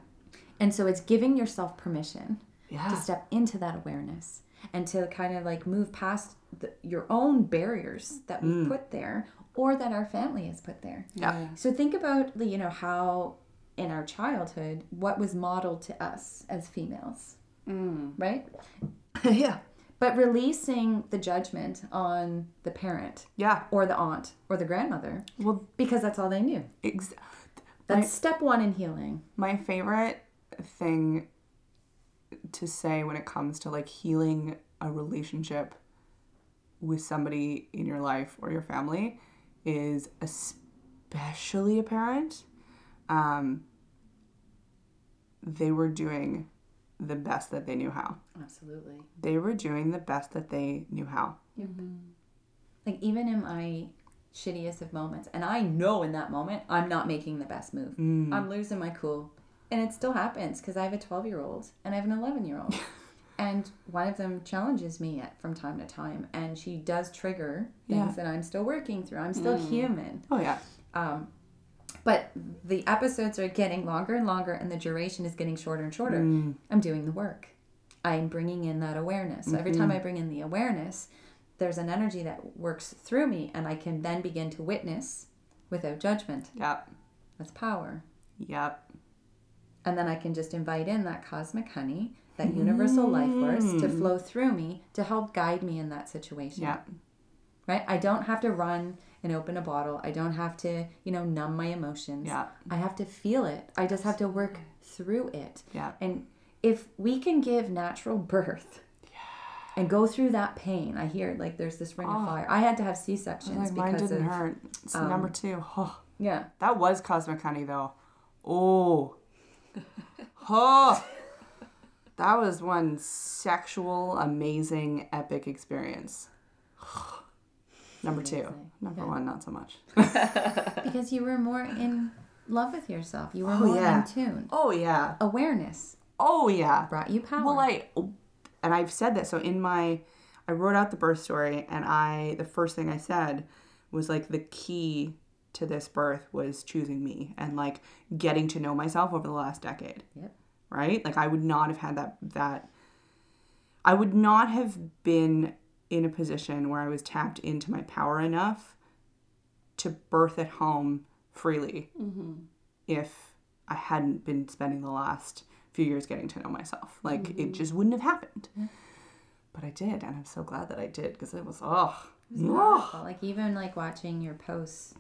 and so it's giving yourself permission Yeah. to step into that awareness and to kind of like move past the, your own barriers that we mm. put there or that our family has put there. Yeah. so think about the, you know how in our childhood what was modeled to us as females mm. right? Yeah. but releasing the judgment on the parent Yeah. or the aunt or the grandmother Well, because that's all they knew. ex- that's step one in healing. my favorite thing to say when it comes to like healing a relationship with somebody in your life or your family is especially apparent. um, they were doing the best that they knew how. Absolutely. They were doing the best that they knew how. Like even in my shittiest of moments and i know in that moment i'm not making the best move. I'm losing my cool and it still happens because i have a 12 year old and i have an 11 year old and one of them challenges me at, from time to time and she does trigger things Yeah. that i'm still working through. I'm still mm. human. Oh yeah. Um, but the episodes are getting longer and longer and the duration is getting shorter and shorter. Mm. I'm doing the work. I'm bringing in that awareness. So every mm-hmm. time i bring in the awareness there's an energy that works through me and i can then begin to witness without judgment. Yep. That's power. Yep and then i can just invite in that cosmic honey that universal life force to mm. flow through me to help guide me in that situation. Yep right? I don't have to run and open a bottle. I don't have to you know numb my emotions. Yeah. i have to feel it. I just have to work through it. Yeah. and if we can give natural birth and go through that pain i hear like there's this ring of oh. fire. I had to have c-sections oh, like mine because didn't of hurt. It's number um, two. oh. yeah. That was Cosmic Honey, though. Oh. oh. That was one sexual, amazing, epic experience. Number two. Number one, not so much. because you were more in love with yourself you were Oh, more yeah. in tune Oh, yeah. awareness Oh, yeah. brought you power Well, I, oh, and I've said that. So in my, I wrote out the birth story, and I, the first thing I said was like the key to this birth was choosing me and like getting to know myself over the last decade. Yep. Right? Like I would not have had that, that, I would not have been in a position where I was tapped into my power enough to birth at home freely mm-hmm. if I hadn't been spending the last few years getting to know myself. Like it mm-hmm. just wouldn't have happened. But I did, and I'm so glad that I did because it was oh, Wonderful. Like even like watching your posts,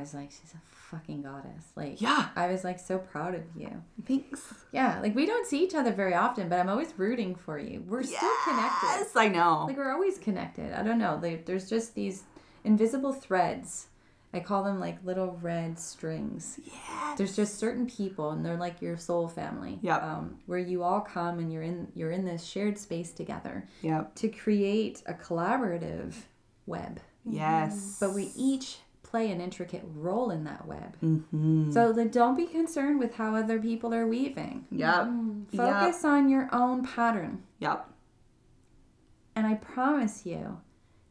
I was like, she's a fucking goddess. Like Yeah. I was like so proud of you. thanks. Yeah, like we don't see each other very often, but I'm always rooting for you. We're still connected. Yes, I know. Like we're always connected. I don't know. Like there's just these invisible threads. I call them like little red strings. yeah. There's just certain people, and they're like your soul family. Yeah. Um, where you all come and you're in you're in this shared space together Yep. to create a collaborative web. Yes. But we each play an intricate role in that web. Mm-hmm. So like, don't be concerned with how other people are weaving. Yep. Focus on your own pattern. Yep. And I promise you,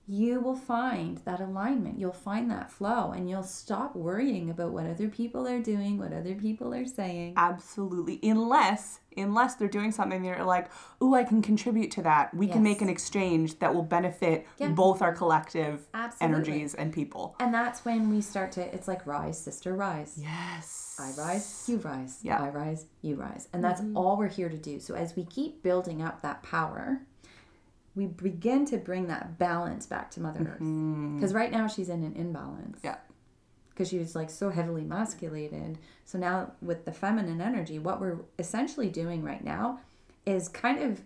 you will find that alignment. You'll find that flow and you'll stop worrying about what other people are doing, what other people are saying. Absolutely. Unless unless they're doing something they're like, "Ooh, I can contribute to that. We can make an exchange that will benefit Yeah. both our collective Absolutely. energies and people." And that's when we start to, it's like rise, sister, rise. Yes. I rise, you rise. Yeah. I rise, you rise. And that's mm-hmm. all we're here to do. So as we keep building up that power, we begin to bring that balance back to Mother Earth. Mm-hmm. Because right now she's in an imbalance. Yeah. Because she was like so heavily masculated. So now with the feminine energy, what we're essentially doing right now is kind of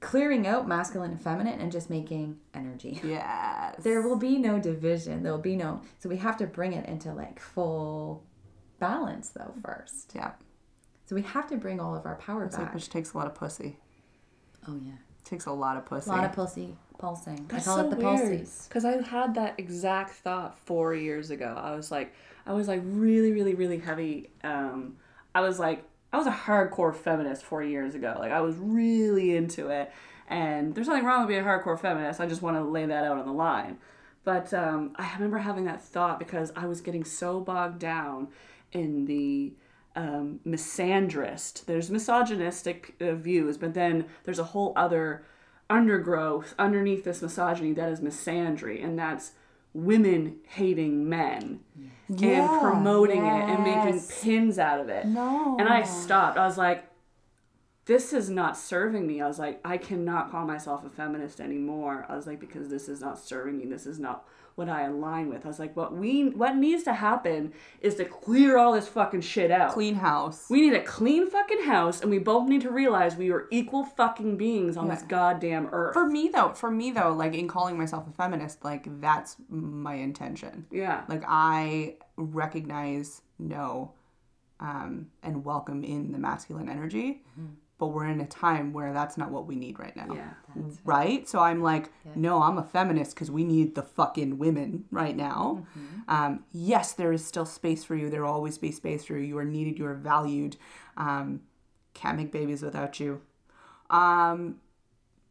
clearing out masculine and feminine and just making energy. Yes. There will be no division. There will be no. So we have to bring it into like full balance though first. Yeah. So we have to bring all of our power It's like which takes a lot of pussy. oh yeah, takes a lot of pussy. a lot of pulsing, pulsing. That's I call so it the weird. pulses. Because I had that exact thought four years ago. I was like, I was like really, really, really heavy. Um, I was like, I was a hardcore feminist four years ago. Like I was really into it. And there's nothing wrong with being a hardcore feminist. I just want to lay that out on the line. But um, I remember having that thought because I was getting so bogged down in the um, misandrist. There's misogynistic uh, views, but then there's a whole other undergrowth underneath this misogyny that is misandry, and that's women hating men Yeah, and promoting it and making pins out of it. No. And I stopped. I was like, this is not serving me. I was like, I cannot call myself a feminist anymore. I was like, because this is not serving me. This is not what I align with. I was like, what we what needs to happen is to clear all this fucking shit out. Clean house. We need a clean fucking house, and we both need to realize we are equal fucking beings on this goddamn earth. for me though, for me though, like in calling myself a feminist, like that's my intention. yeah. Like I recognize, know, um, and welcome in the masculine energy, but we're in a time where that's not what we need right now. Yeah. Right? So I'm like, no, I'm a feminist because we need the fucking women right now. Um, yes, there is still space for you. There will always be space for you. You are needed. You are valued. Um, can't make babies without you. Um,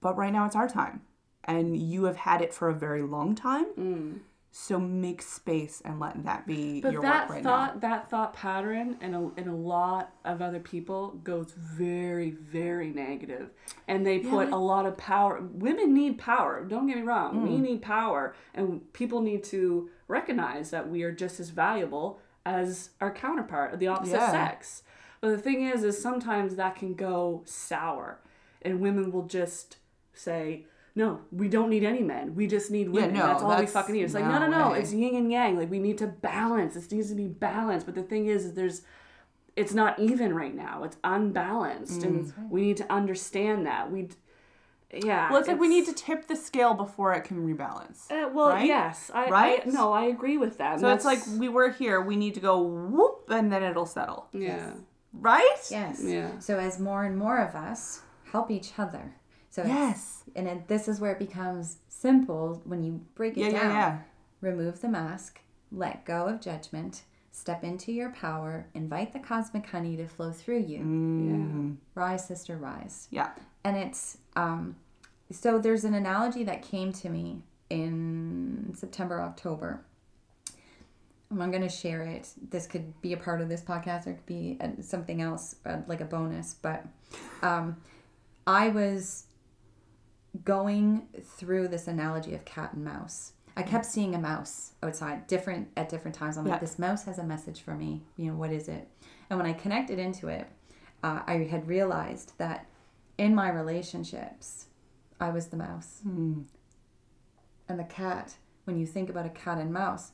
but right now it's our time. And you have had it for a very long time. So make space and let that be But your that work right thought, now. that thought pattern, and a, and a lot of other people goes very, very negative, and they put a lot of power. Women need power. Don't get me wrong. We Mm. need power, and people need to recognize that we are just as valuable as our counterpart of the opposite Yeah. sex. But the thing is, is sometimes that can go sour, and women will just say. No, we don't need any men. We just need women. no, that's all we fucking need. It's like no, no, no no. way. It's yin and yang. Like we need to balance. This needs to be balanced. But the thing is, is there's it's not even right now. It's unbalanced, and we need to understand that. We, yeah. Well, it's like we need to tip the scale before it can rebalance. Uh, well, right? yes, I, Right? I no, I agree with that. So and it's like we were here, we need to go whoop, and then it'll settle. yeah, Right? Yes. Yeah. So as more and more of us help each other. So Yes. and it, this is where it becomes simple when you break it Yeah, down. yeah, yeah. Remove the mask, let go of judgment, step into your power, invite the cosmic honey to flow through you. Mm. Rise, sister, rise. Yeah. And it's um so there's an analogy that came to me in September, October. I'm going to share it. This could be a part of this podcast or it could be uh, something else, uh, like a bonus. But um, I was going through this analogy of cat and mouse. I kept seeing a mouse outside, different at different times. I'm Yeah. like, this mouse has a message for me. You know, what is it? And when I connected into it, uh, I had realized that in my relationships, I was the mouse. Hmm. And the cat, when you think about a cat and mouse,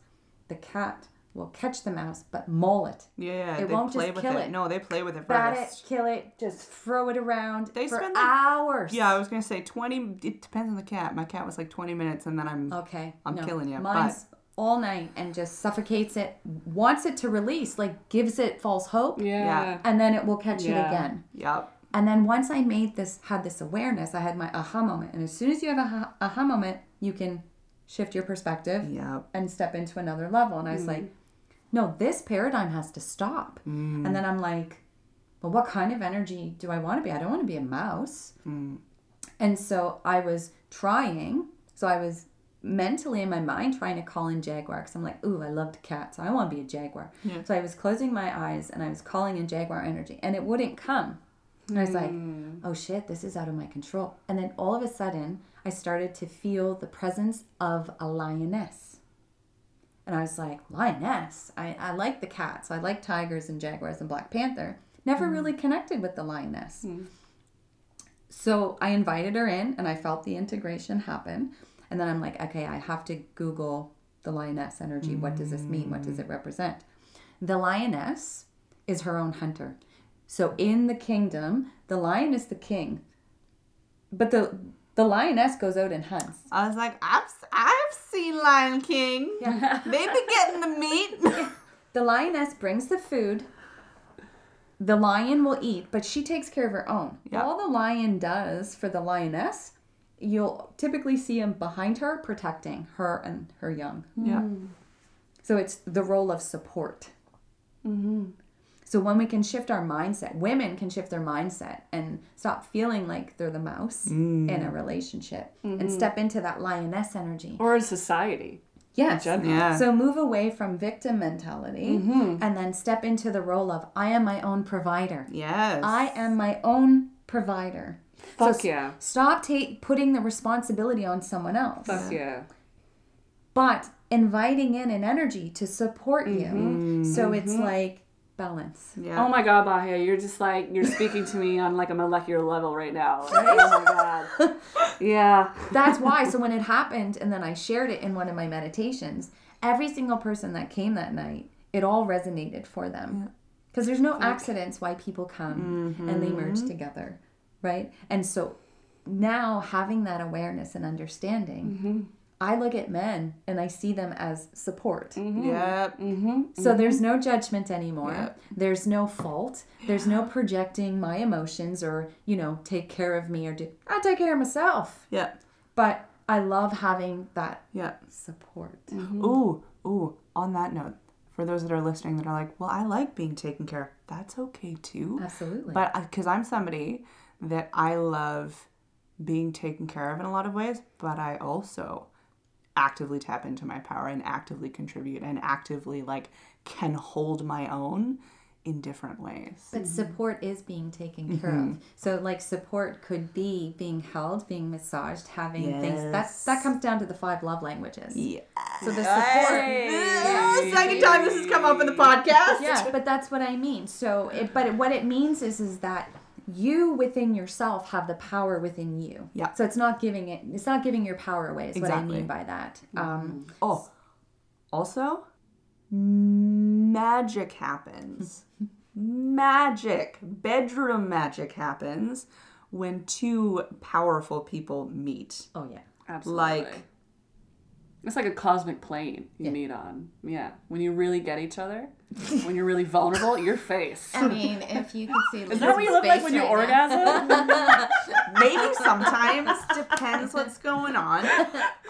the cat will catch the mouse but maul it. Yeah, It they won't play just with kill it. it. No, they play with it Bat first. it, kill it, just throw it around They for spend, like- hours. Yeah, I was gonna say twenty. It depends on the cat. My cat was like twenty minutes, and then I'm. Okay. I'm no. killing you. Mine's all night and just suffocates it, wants it to release, like gives it false hope, Yeah. yeah. and then it will catch it again. Yep. And then once I made this, had this awareness, I had my aha moment. And as soon as you have a aha- aha moment, you can shift your perspective Yep. and step into another level. And I was mm. like, no, this paradigm has to stop. Mm. And then I'm like, well, what kind of energy do I want to be? I don't want to be a mouse. Mm. And so I was trying. So I was mentally in my mind trying to call in jaguar because I'm like, ooh, I loved cats. I want to be a jaguar. Yeah. So I was closing my eyes and I was calling in jaguar energy, and it wouldn't come. And I was like, mm. oh shit, this is out of my control. And then all of a sudden, I started to feel the presence of a lioness. And I was like, lioness? I, I like the cats. I like tigers and jaguars and Black Panther. Never mm. really connected with the lioness. Mm. So I invited her in and I felt the integration happen. And then I'm like, okay, I have to Google the lioness energy. What does this mean? What does it mm. represent? The lioness is her own hunter. So in the kingdom, the lion is the king. But the the lioness goes out and hunts. I was like, I've I've seen Lion King. they be getting the meat. The lioness brings the food. The lion will eat, but she takes care of her own. Yeah. All the lion does for the lioness, you'll typically see him behind her protecting her and her young. yeah. So it's the role of support. Mm-hmm. So when we can shift our mindset, women can shift their mindset and stop feeling like they're the mouse in a mm. relationship and mm-hmm. step into that lioness energy. Or in society. Yes. general. Yeah. So move away from victim mentality mm-hmm. and then step into the role of I am my own provider. Yes. I am my own provider. Fuck s- yeah. Stop ta- putting the responsibility on someone else. Fuck yeah. but inviting in an energy to support you. Mm-hmm. So it's like balance. Yeah. Oh my god, Bahia, you're just like you're speaking to me on like a molecular level right now. Oh my god. Yeah. That's why. So when it happened, and then I shared it in one of my meditations, every single person that came that night, it all resonated for them. Because there's no accidents why people come and they merge mm-hmm. together, right? And so now having that awareness and understanding, mm-hmm. I look at men and I see them as support. Mm-hmm. Yep. Mm-hmm. So mm-hmm. there's no judgment anymore. Yep. There's no fault. There's no projecting my emotions or, you know, take care of me or do I take care of myself. Yep. But I love having that Yep. support. Ooh, ooh. On that note, for those that are listening that are like, well, I like being taken care of. That's okay too. Absolutely. But because I'm somebody that I love being taken care of in a lot of ways, but I also actively tap into my power and actively contribute and actively like can hold my own in different ways. But mm-hmm. support is being taken mm-hmm. care of. So like support could be being held, being massaged, having things. That's that comes down to the five love languages. Yeah. So the support Hey. Second time this has come up in the podcast. yeah, but that's what I mean. So, it, but what it means is is that you within yourself have the power within you. Yeah. So it's not giving it. It's not giving your power away. Is what I mean by that. Um, Oh, also, magic happens. magic, bedroom magic happens when two powerful people meet. oh yeah. Absolutely. Like- it's like a cosmic plane you Yeah. meet on. Yeah. When you really get each other, when you're really vulnerable, your face. I mean, if you could see. Is that what you look like when you orgasm? Maybe sometimes depends what's going on.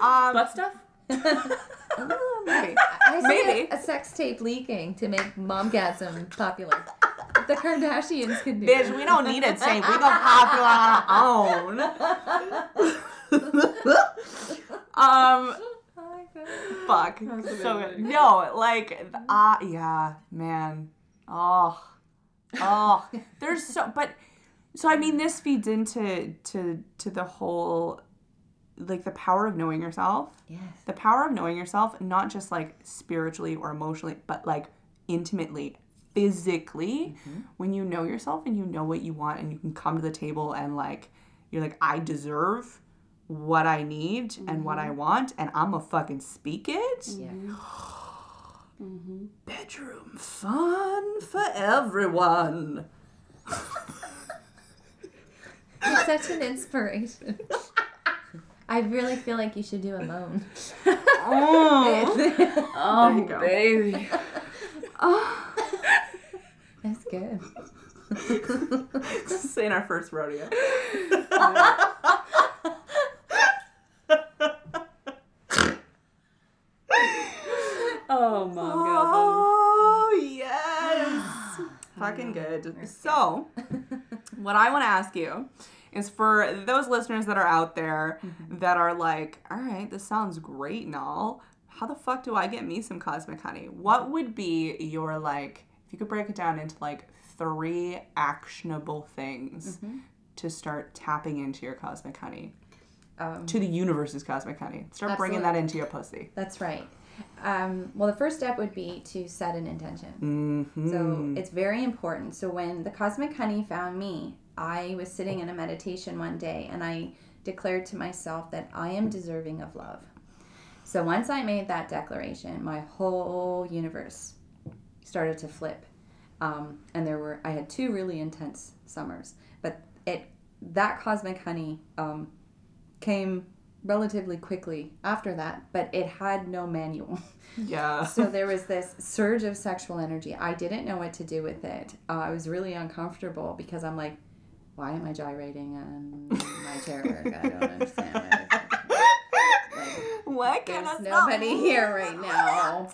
Um, Butt stuff? maybe. I see Maybe. A, a sex tape leaking to make momgasm popular. the Kardashians can do. Bitch, it. we don't need a tape. We go popular on our own. um, fuck. So good. No, like, ah, yeah, man. Oh, oh. There's so, but so I mean, this feeds into to to the whole like the power of knowing yourself Yes. the power of knowing yourself not just like spiritually or emotionally but like intimately physically when you know yourself and you know what you want and you can come to the table and like you're like i deserve what i need and what i mm-hmm. want and i'm gonna fucking speak it Yeah. Mm-hmm. Mm-hmm. bedroom fun for everyone It's such an inspiration. I really feel like you should do a moan. oh, Oh, you go. baby. That's good. this ain't our first rodeo Oh, mom Oh yes, fucking good. So, what I want to ask you is for those listeners that are out there that are like, all right, this sounds great and all. How the fuck do I get me some cosmic honey? What would be your like, if you could break it down into like three actionable things to start tapping into your cosmic honey, Um, to the universe's cosmic honey? Start bringing that into your pussy. that's right. Um, well, the first step would be to set an intention. Mm-hmm. So it's very important. So when the cosmic honey found me, I was sitting in a meditation one day and I declared to myself that I am deserving of love. So once I made that declaration, my whole universe started to flip. Um, and there were I had two really intense summers, but it that cosmic honey um, came relatively quickly after that, but it had no manual. yeah. so there was this surge of sexual energy. I didn't know what to do with it. Uh, I was really uncomfortable because I'm like, why am I gyrating on my chair work? I don't understand. Like, Why can't there's I stop? nobody here right now.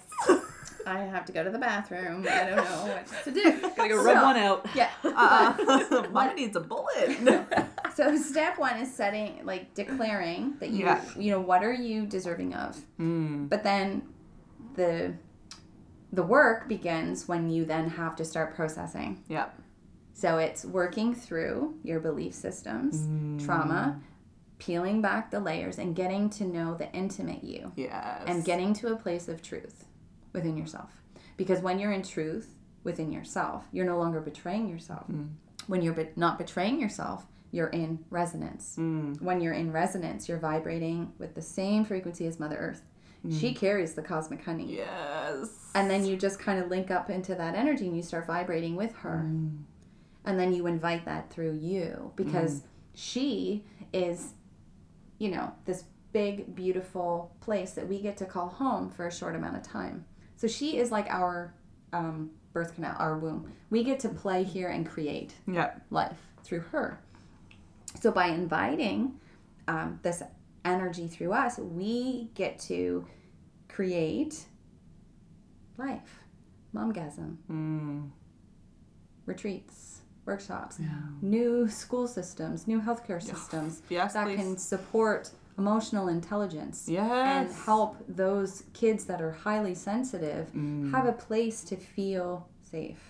I have to go to the bathroom. I don't know what to do. Gotta go rub So- one out. Yeah. Uh, mine needs a bullet. So step one is setting, like declaring that you, Yeah. you know, what are you deserving of? Mm. But then the the work begins when you then have to start processing. Yep. So it's working through your belief systems, trauma, peeling back the layers and getting to know the intimate you Yes. and getting to a place of truth within yourself. Because when you're in truth within yourself, you're no longer betraying yourself. When you're be- not betraying yourself, you're in resonance. Mm. When you're in resonance, you're vibrating with the same frequency as Mother Earth. She carries the cosmic honey. Yes. And then you just kind of link up into that energy and you start vibrating with her. And then you invite that through you because she is, you know, this big, beautiful place that we get to call home for a short amount of time. So she is like our um, birth canal, our womb. We get to play here and create Yep. life through her. So by inviting um, this energy through us, we get to create life, momgasm, Mm. retreats, workshops, new school systems, new healthcare systems Yes, that please. can support emotional intelligence Yes. and help those kids that are highly sensitive Mm. have a place to feel safe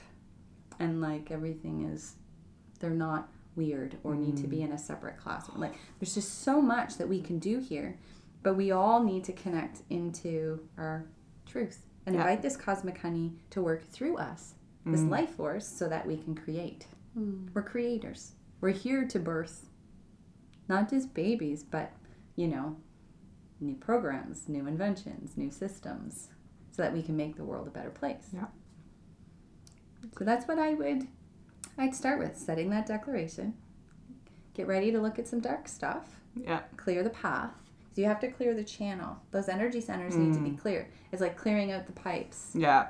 and like everything is they're not weird or need to be Mm. in a separate classroom like there's just so much that we can do here but we all need to connect into our truth and Yeah. invite this cosmic honey to work through us this Mm. life force so that we can create we're creators we're here to birth not just babies but you know new programs new inventions new systems so that we can make the world a better place Yeah. so that's what i would i'd start with setting that declaration get ready to look at some dark stuff Yeah. clear the path so you have to clear the channel those energy centers need to Mm. be clear it's like clearing out the pipes Yeah.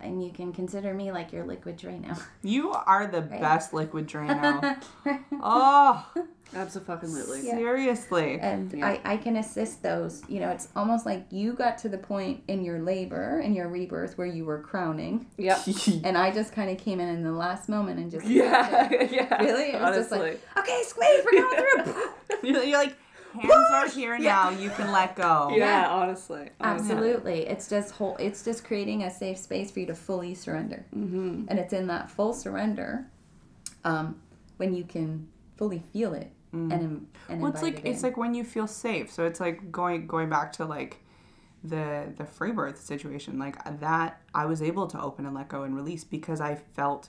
And you can consider me like your liquid Drano. You are the best liquid Drano. oh, Absolutely. Yeah. seriously. and Yeah. I, I can assist those. You know, it's almost like you got to the point in your labor and your rebirth where you were crowning, Yep. and I just kind of came in in the last moment and just Yeah. yeah. Really? It was just Honestly. like, okay, squeeze, we're going through. You're, you're like, hands are here now. You can let go. yeah, honestly. honestly. Absolutely, it's just whole. It's just creating a safe space for you to fully surrender, Mm-hmm. and it's in that full surrender, um, when you can fully feel it and in, and Well, it's like invited it's like when you feel safe. So it's like going going back to like the the free birth situation. Like that, I was able to open and let go and release because I felt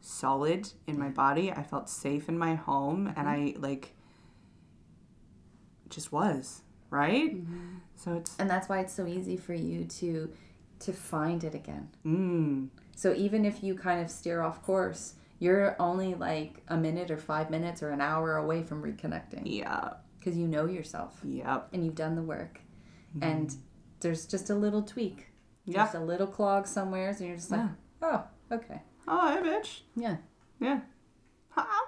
solid in my body. I felt safe in my home, and I like just was right. So it's and that's why it's so easy for you to to find it again. mm, So even if you kind of steer off course, you're only like a minute or five minutes or an hour away from reconnecting yeah, because you know yourself yep, and you've done the work. And there's just a little tweak, yeah. just a little clog somewhere, and you're just like, oh, okay, Oh, hey, bitch. yeah. Yeah, I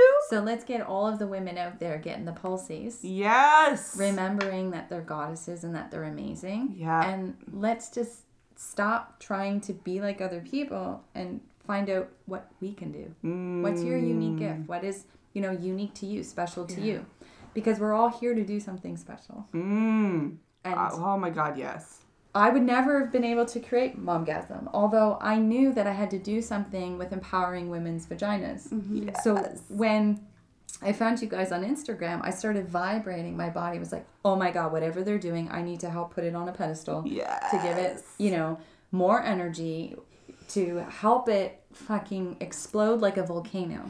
you. So let's get all of the women out there getting the pulses. Yes. remembering that they're goddesses and that they're amazing. Yeah. And let's just stop trying to be like other people and find out what we can do. What's your unique gift? What is, you know, unique to you, special to you? Because we're all here to do something special. Mm. And Uh, oh my God, yes. I would never have been able to create Momgasm, although I knew that I had to do something with empowering women's vaginas. Mm-hmm. Yes. So when I found you guys on Instagram, I started vibrating. My body was like, oh my God, whatever they're doing, I need to help put it on a pedestal Yes. to give it, you know, more energy, to help it fucking explode like a volcano.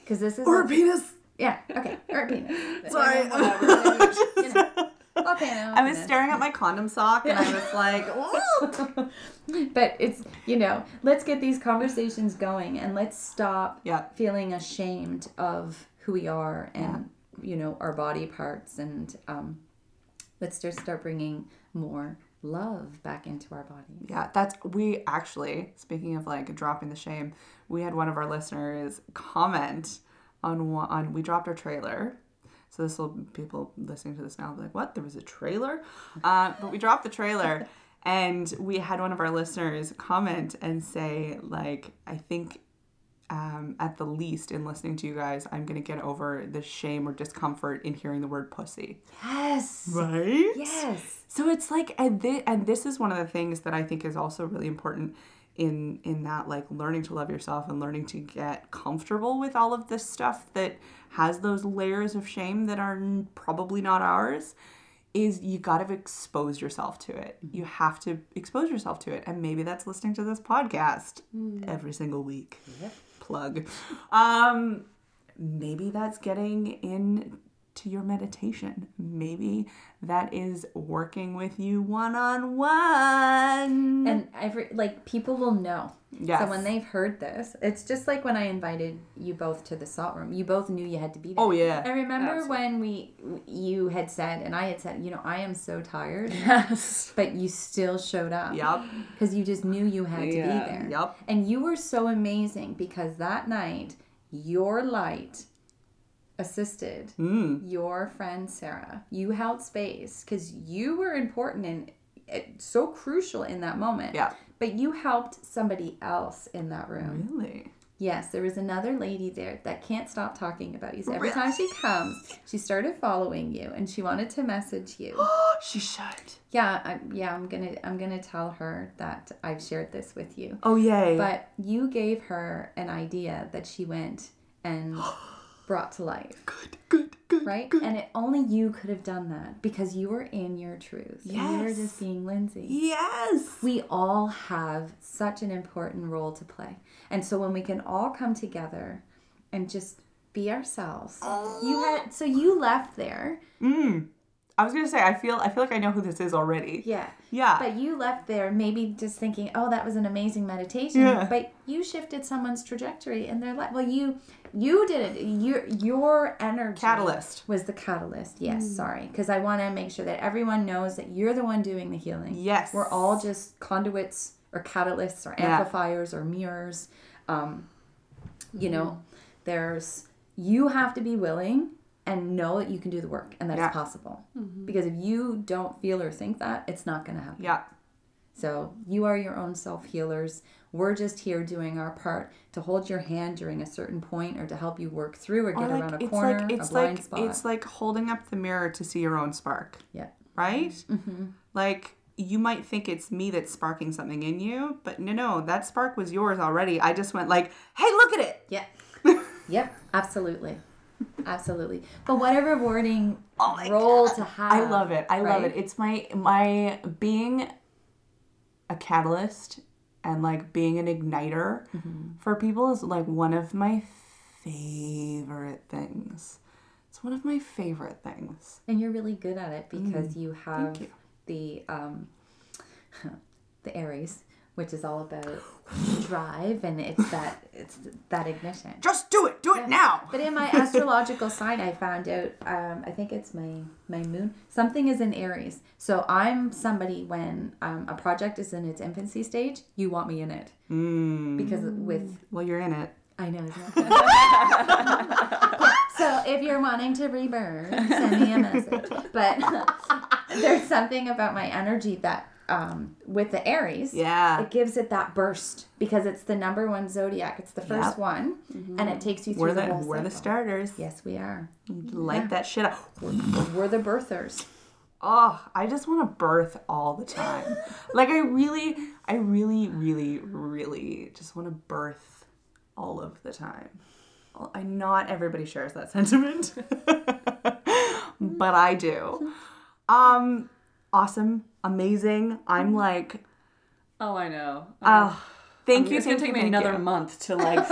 Because this is. Or a- a penis. yeah, okay. Or a penis. Sorry. Whatever, whatever, you know. Volcano. I was staring at my condom sock and I was like, "Ooh." but it's you know let's get these conversations going and let's stop Yeah. feeling ashamed of who we are and you know our body parts and um, let's just start bringing more love back into our bodies yeah, that's, we actually, speaking of like dropping the shame, we had one of our listeners comment on one, on, we dropped our trailer. So this will, people listening to this now will be like, what? There was a trailer? Uh, but we dropped the trailer and we had one of our listeners comment and say, like, I think um, at the least in listening to you guys, I'm going to get over the shame or discomfort in hearing the word pussy. yes Right? yes So it's like, and this, and this is one of the things that I think is also really important in in that like learning to love yourself and learning to get comfortable with all of this stuff that has those layers of shame that are probably not ours is you got to expose yourself to it. You have to expose yourself to it and maybe that's listening to this podcast every single week. Plug. Um maybe that's getting in to your meditation. Maybe that is working with you one on one. and every like people will know Yes. so when they've heard this it's just like when i invited you both to the salt room you both knew you had to be there Oh, yeah. i remember Absolutely. when we you had said and i had said you know i am so tired Yes. but you still showed up Yep. because you just knew you had to be there Yep. and you were so amazing because that night your light assisted Mm. your friend sarah you held space because you were important and it, so crucial in that moment Yeah. but you helped somebody else in that room Really? yes there was another lady there that can't stop talking about you so every time she comes she started following you and she wanted to message you she should. yeah I, yeah i'm gonna i'm gonna tell her that i've shared this with you Oh yay. but you gave her an idea that she went and brought to life, good, good, good. right? And it only you could have done that because you were in your truth. And you were Yes. just being Lindsay. Yes. We all have such an important role to play. And so when we can all come together and just be ourselves. You had so you left there. Mm. I was gonna say I feel I feel like I know who this is already. Yeah. Yeah. But you left there maybe just thinking, "Oh, that was an amazing meditation." Yeah. But you shifted someone's trajectory in their life. Well, you you did it. Your your energy Catalyst. was the catalyst. Yes, sorry, because I want to make sure that everyone knows that you're the one doing the healing. Yes. We're all just conduits or catalysts or Yeah. amplifiers or mirrors. Um, you know, there's you have to be willing and know that you can do the work and that Yeah. it's possible. Because if you don't feel or think that, it's not going to happen. Yeah. So you are your own self healers. We're just here doing our part to hold your hand during a certain point or to help you work through or Or get like around a it's corner, like it's a blind like spot. it's like holding up the mirror to see your own spark. yeah. right? Mm-hmm. Like you might think it's me that's sparking something in you, but no, no, that spark was yours already. I just went like, "Hey, look at it!" Yeah. yep. Absolutely. Absolutely. But what a rewarding Oh role to have. I love it. I love it. It's my my being a catalyst and like being an igniter for people is like one of my favorite things. It's one of my favorite things. And you're really good at it because you have Mm. you. the um the Aries, which is all about drive and it's that it's that ignition. Just do it. Do it now. But in my astrological sign, I found out. Um, I think it's my my moon. Something is in Aries. So I'm somebody when um, a project is in its infancy stage. You want me in it Mm. because with Well, you're in it. I know. So if you're wanting to rebirth, send me a message. But there's something about my energy that um, with the Aries, Yeah. it gives it that burst because it's the number one zodiac. It's the first Yep. one, and it takes you through We're the, the whole we're the cycle. starters. Yes, we are. Light that shit up. We're the birthers. Oh, I just want to birth all the time. like I really, I really, really, really just want to birth all of the time. I not everybody shares that sentiment, but I do. Um, awesome, amazing. I'm mm-hmm. like, Oh, I know. oh, thank you. It's thank gonna take you, me another you. month to like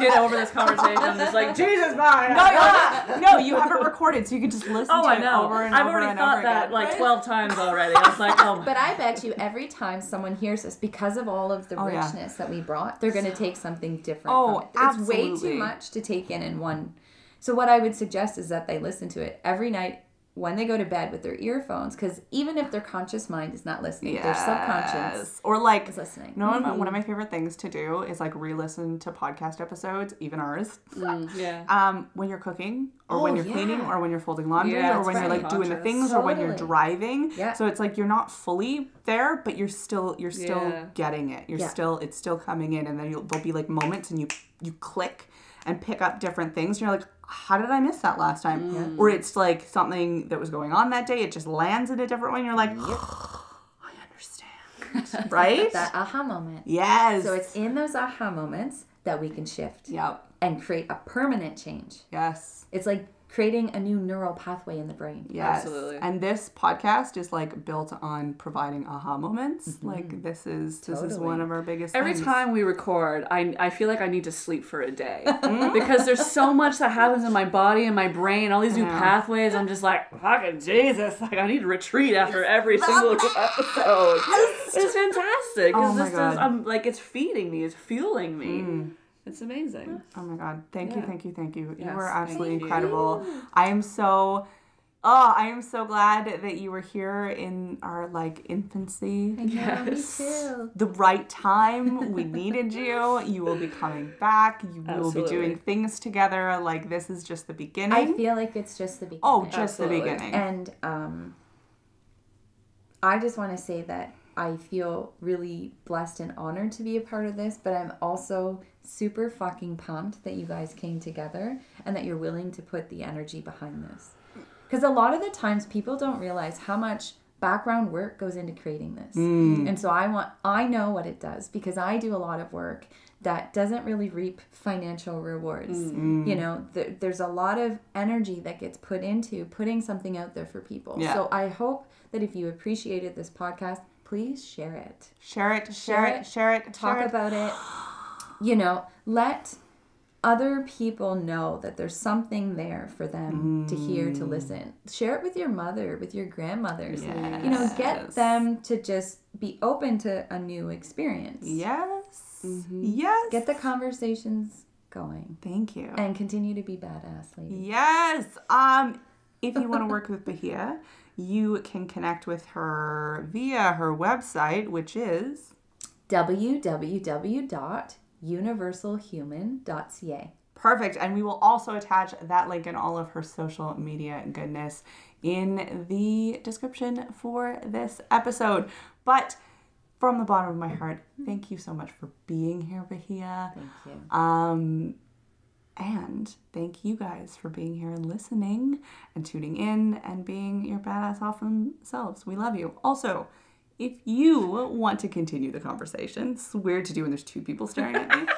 get over this conversation. It's like Jesus, Maya. No, yeah. no, you haven't recorded, so you can just listen Oh, to I it know. over and I've over already and thought over that again. like twelve times already. I was like, oh, But I bet you every time someone hears this, because of all of the Oh, yeah. richness that we brought, they're going to take something different. Oh, from it. It's way too much to take in in one. So what I would suggest is that they listen to it every night when they go to bed with their earphones, because even if their conscious mind is not listening, their subconscious Or like, is listening. No, one one of my favorite things to do is like re-listen to podcast episodes, even ours, yeah. um, when you're cooking or when Oh, you're cleaning or when you're folding laundry Yeah, or when that's you're like right. doing the Conscious. things or when you're driving. Yeah. So it's like you're not fully there, but you're still you're still Yeah. getting it. You're Yeah. still it's still coming in, and then you'll, there'll be like moments and you you click and pick up different things, and you're like. How did I miss that last time? Mm. Or it's like something that was going on that day. It just lands in a different way, and you're like, oh, I understand, right? that aha moment. Yes. So it's in those aha moments that we can shift Yep. and create a permanent change. Yes. It's like creating a new neural pathway in the brain. Yes. Absolutely. And this podcast is like built on providing aha moments. Mm-hmm. Like this is this is one of our biggest Every things. time we record, I, I feel like I need to sleep for a day mm. because there's so much that happens in my body and my brain, all these new Yeah. pathways. I'm just like, fucking Jesus! Like I need to retreat after every single episode. It's fantastic. 'cause Oh my this God. Is, I'm like, it's feeding me, it's fueling me. Hmm. It's amazing. Oh my god. Thank you, thank you, thank you. you Yes, were thank absolutely you. incredible. I am so Oh, I am so glad that you were here in our like infancy. Yes. me too. The right time. We needed you. You will be coming back. You we will be doing things together. Like this is just the beginning. I feel like it's just the beginning. oh, just Absolutely. the beginning. And um, I just want to say that I feel really blessed and honored to be a part of this, but I'm also super fucking pumped that you guys came together and that you're willing to put the energy behind this. Because a lot of the times people don't realize how much background work goes into creating this. Mm. And so I want I know what it does because I do a lot of work that doesn't really reap financial rewards. Mm. You mm. know, th- there's a lot of energy that gets put into putting something out there for people. Yeah. So I hope that if you appreciated this podcast, please share it. share it, share, Share it, it, share it, Talk share it. about it. You know, let other people know that there's something there for them to hear Mm. to listen. Share it with your mother, with your grandmothers. You know, get them to just be open to a new experience. Yes. Mm-hmm. Yes. Get the conversations going Thank you. and continue to be badass, lady. Yes. Um, if you want to work with Bahia, you can connect with her via her website, which is www.universalhuman.ca. perfect. And we will also attach that link and all of her social media goodness in the description for this episode. But from the bottom of my heart, thank you so much for being here, Bahia. Thank you. Um, and thank you guys for being here and listening and tuning in and being your badass awesome selves. We love you. Also, if you want to continue the conversation, it's weird to do when there's two people staring at me.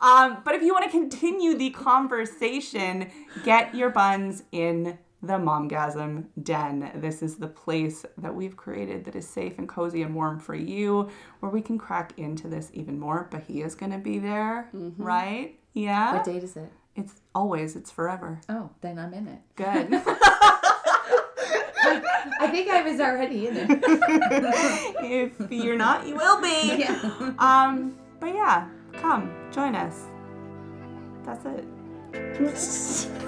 Um, but if you want to continue the conversation, get your buns in the Momgasm Den. This is the place that we've created that is safe and cozy and warm for you, where we can crack into this even more. Bahia's gonna be there, right? Yeah. What date is it? It's always, it's forever. Oh, then I'm in it. Good. I think I was already in it. if you're not, you will be. yeah. Um, but yeah, come join us. That's it.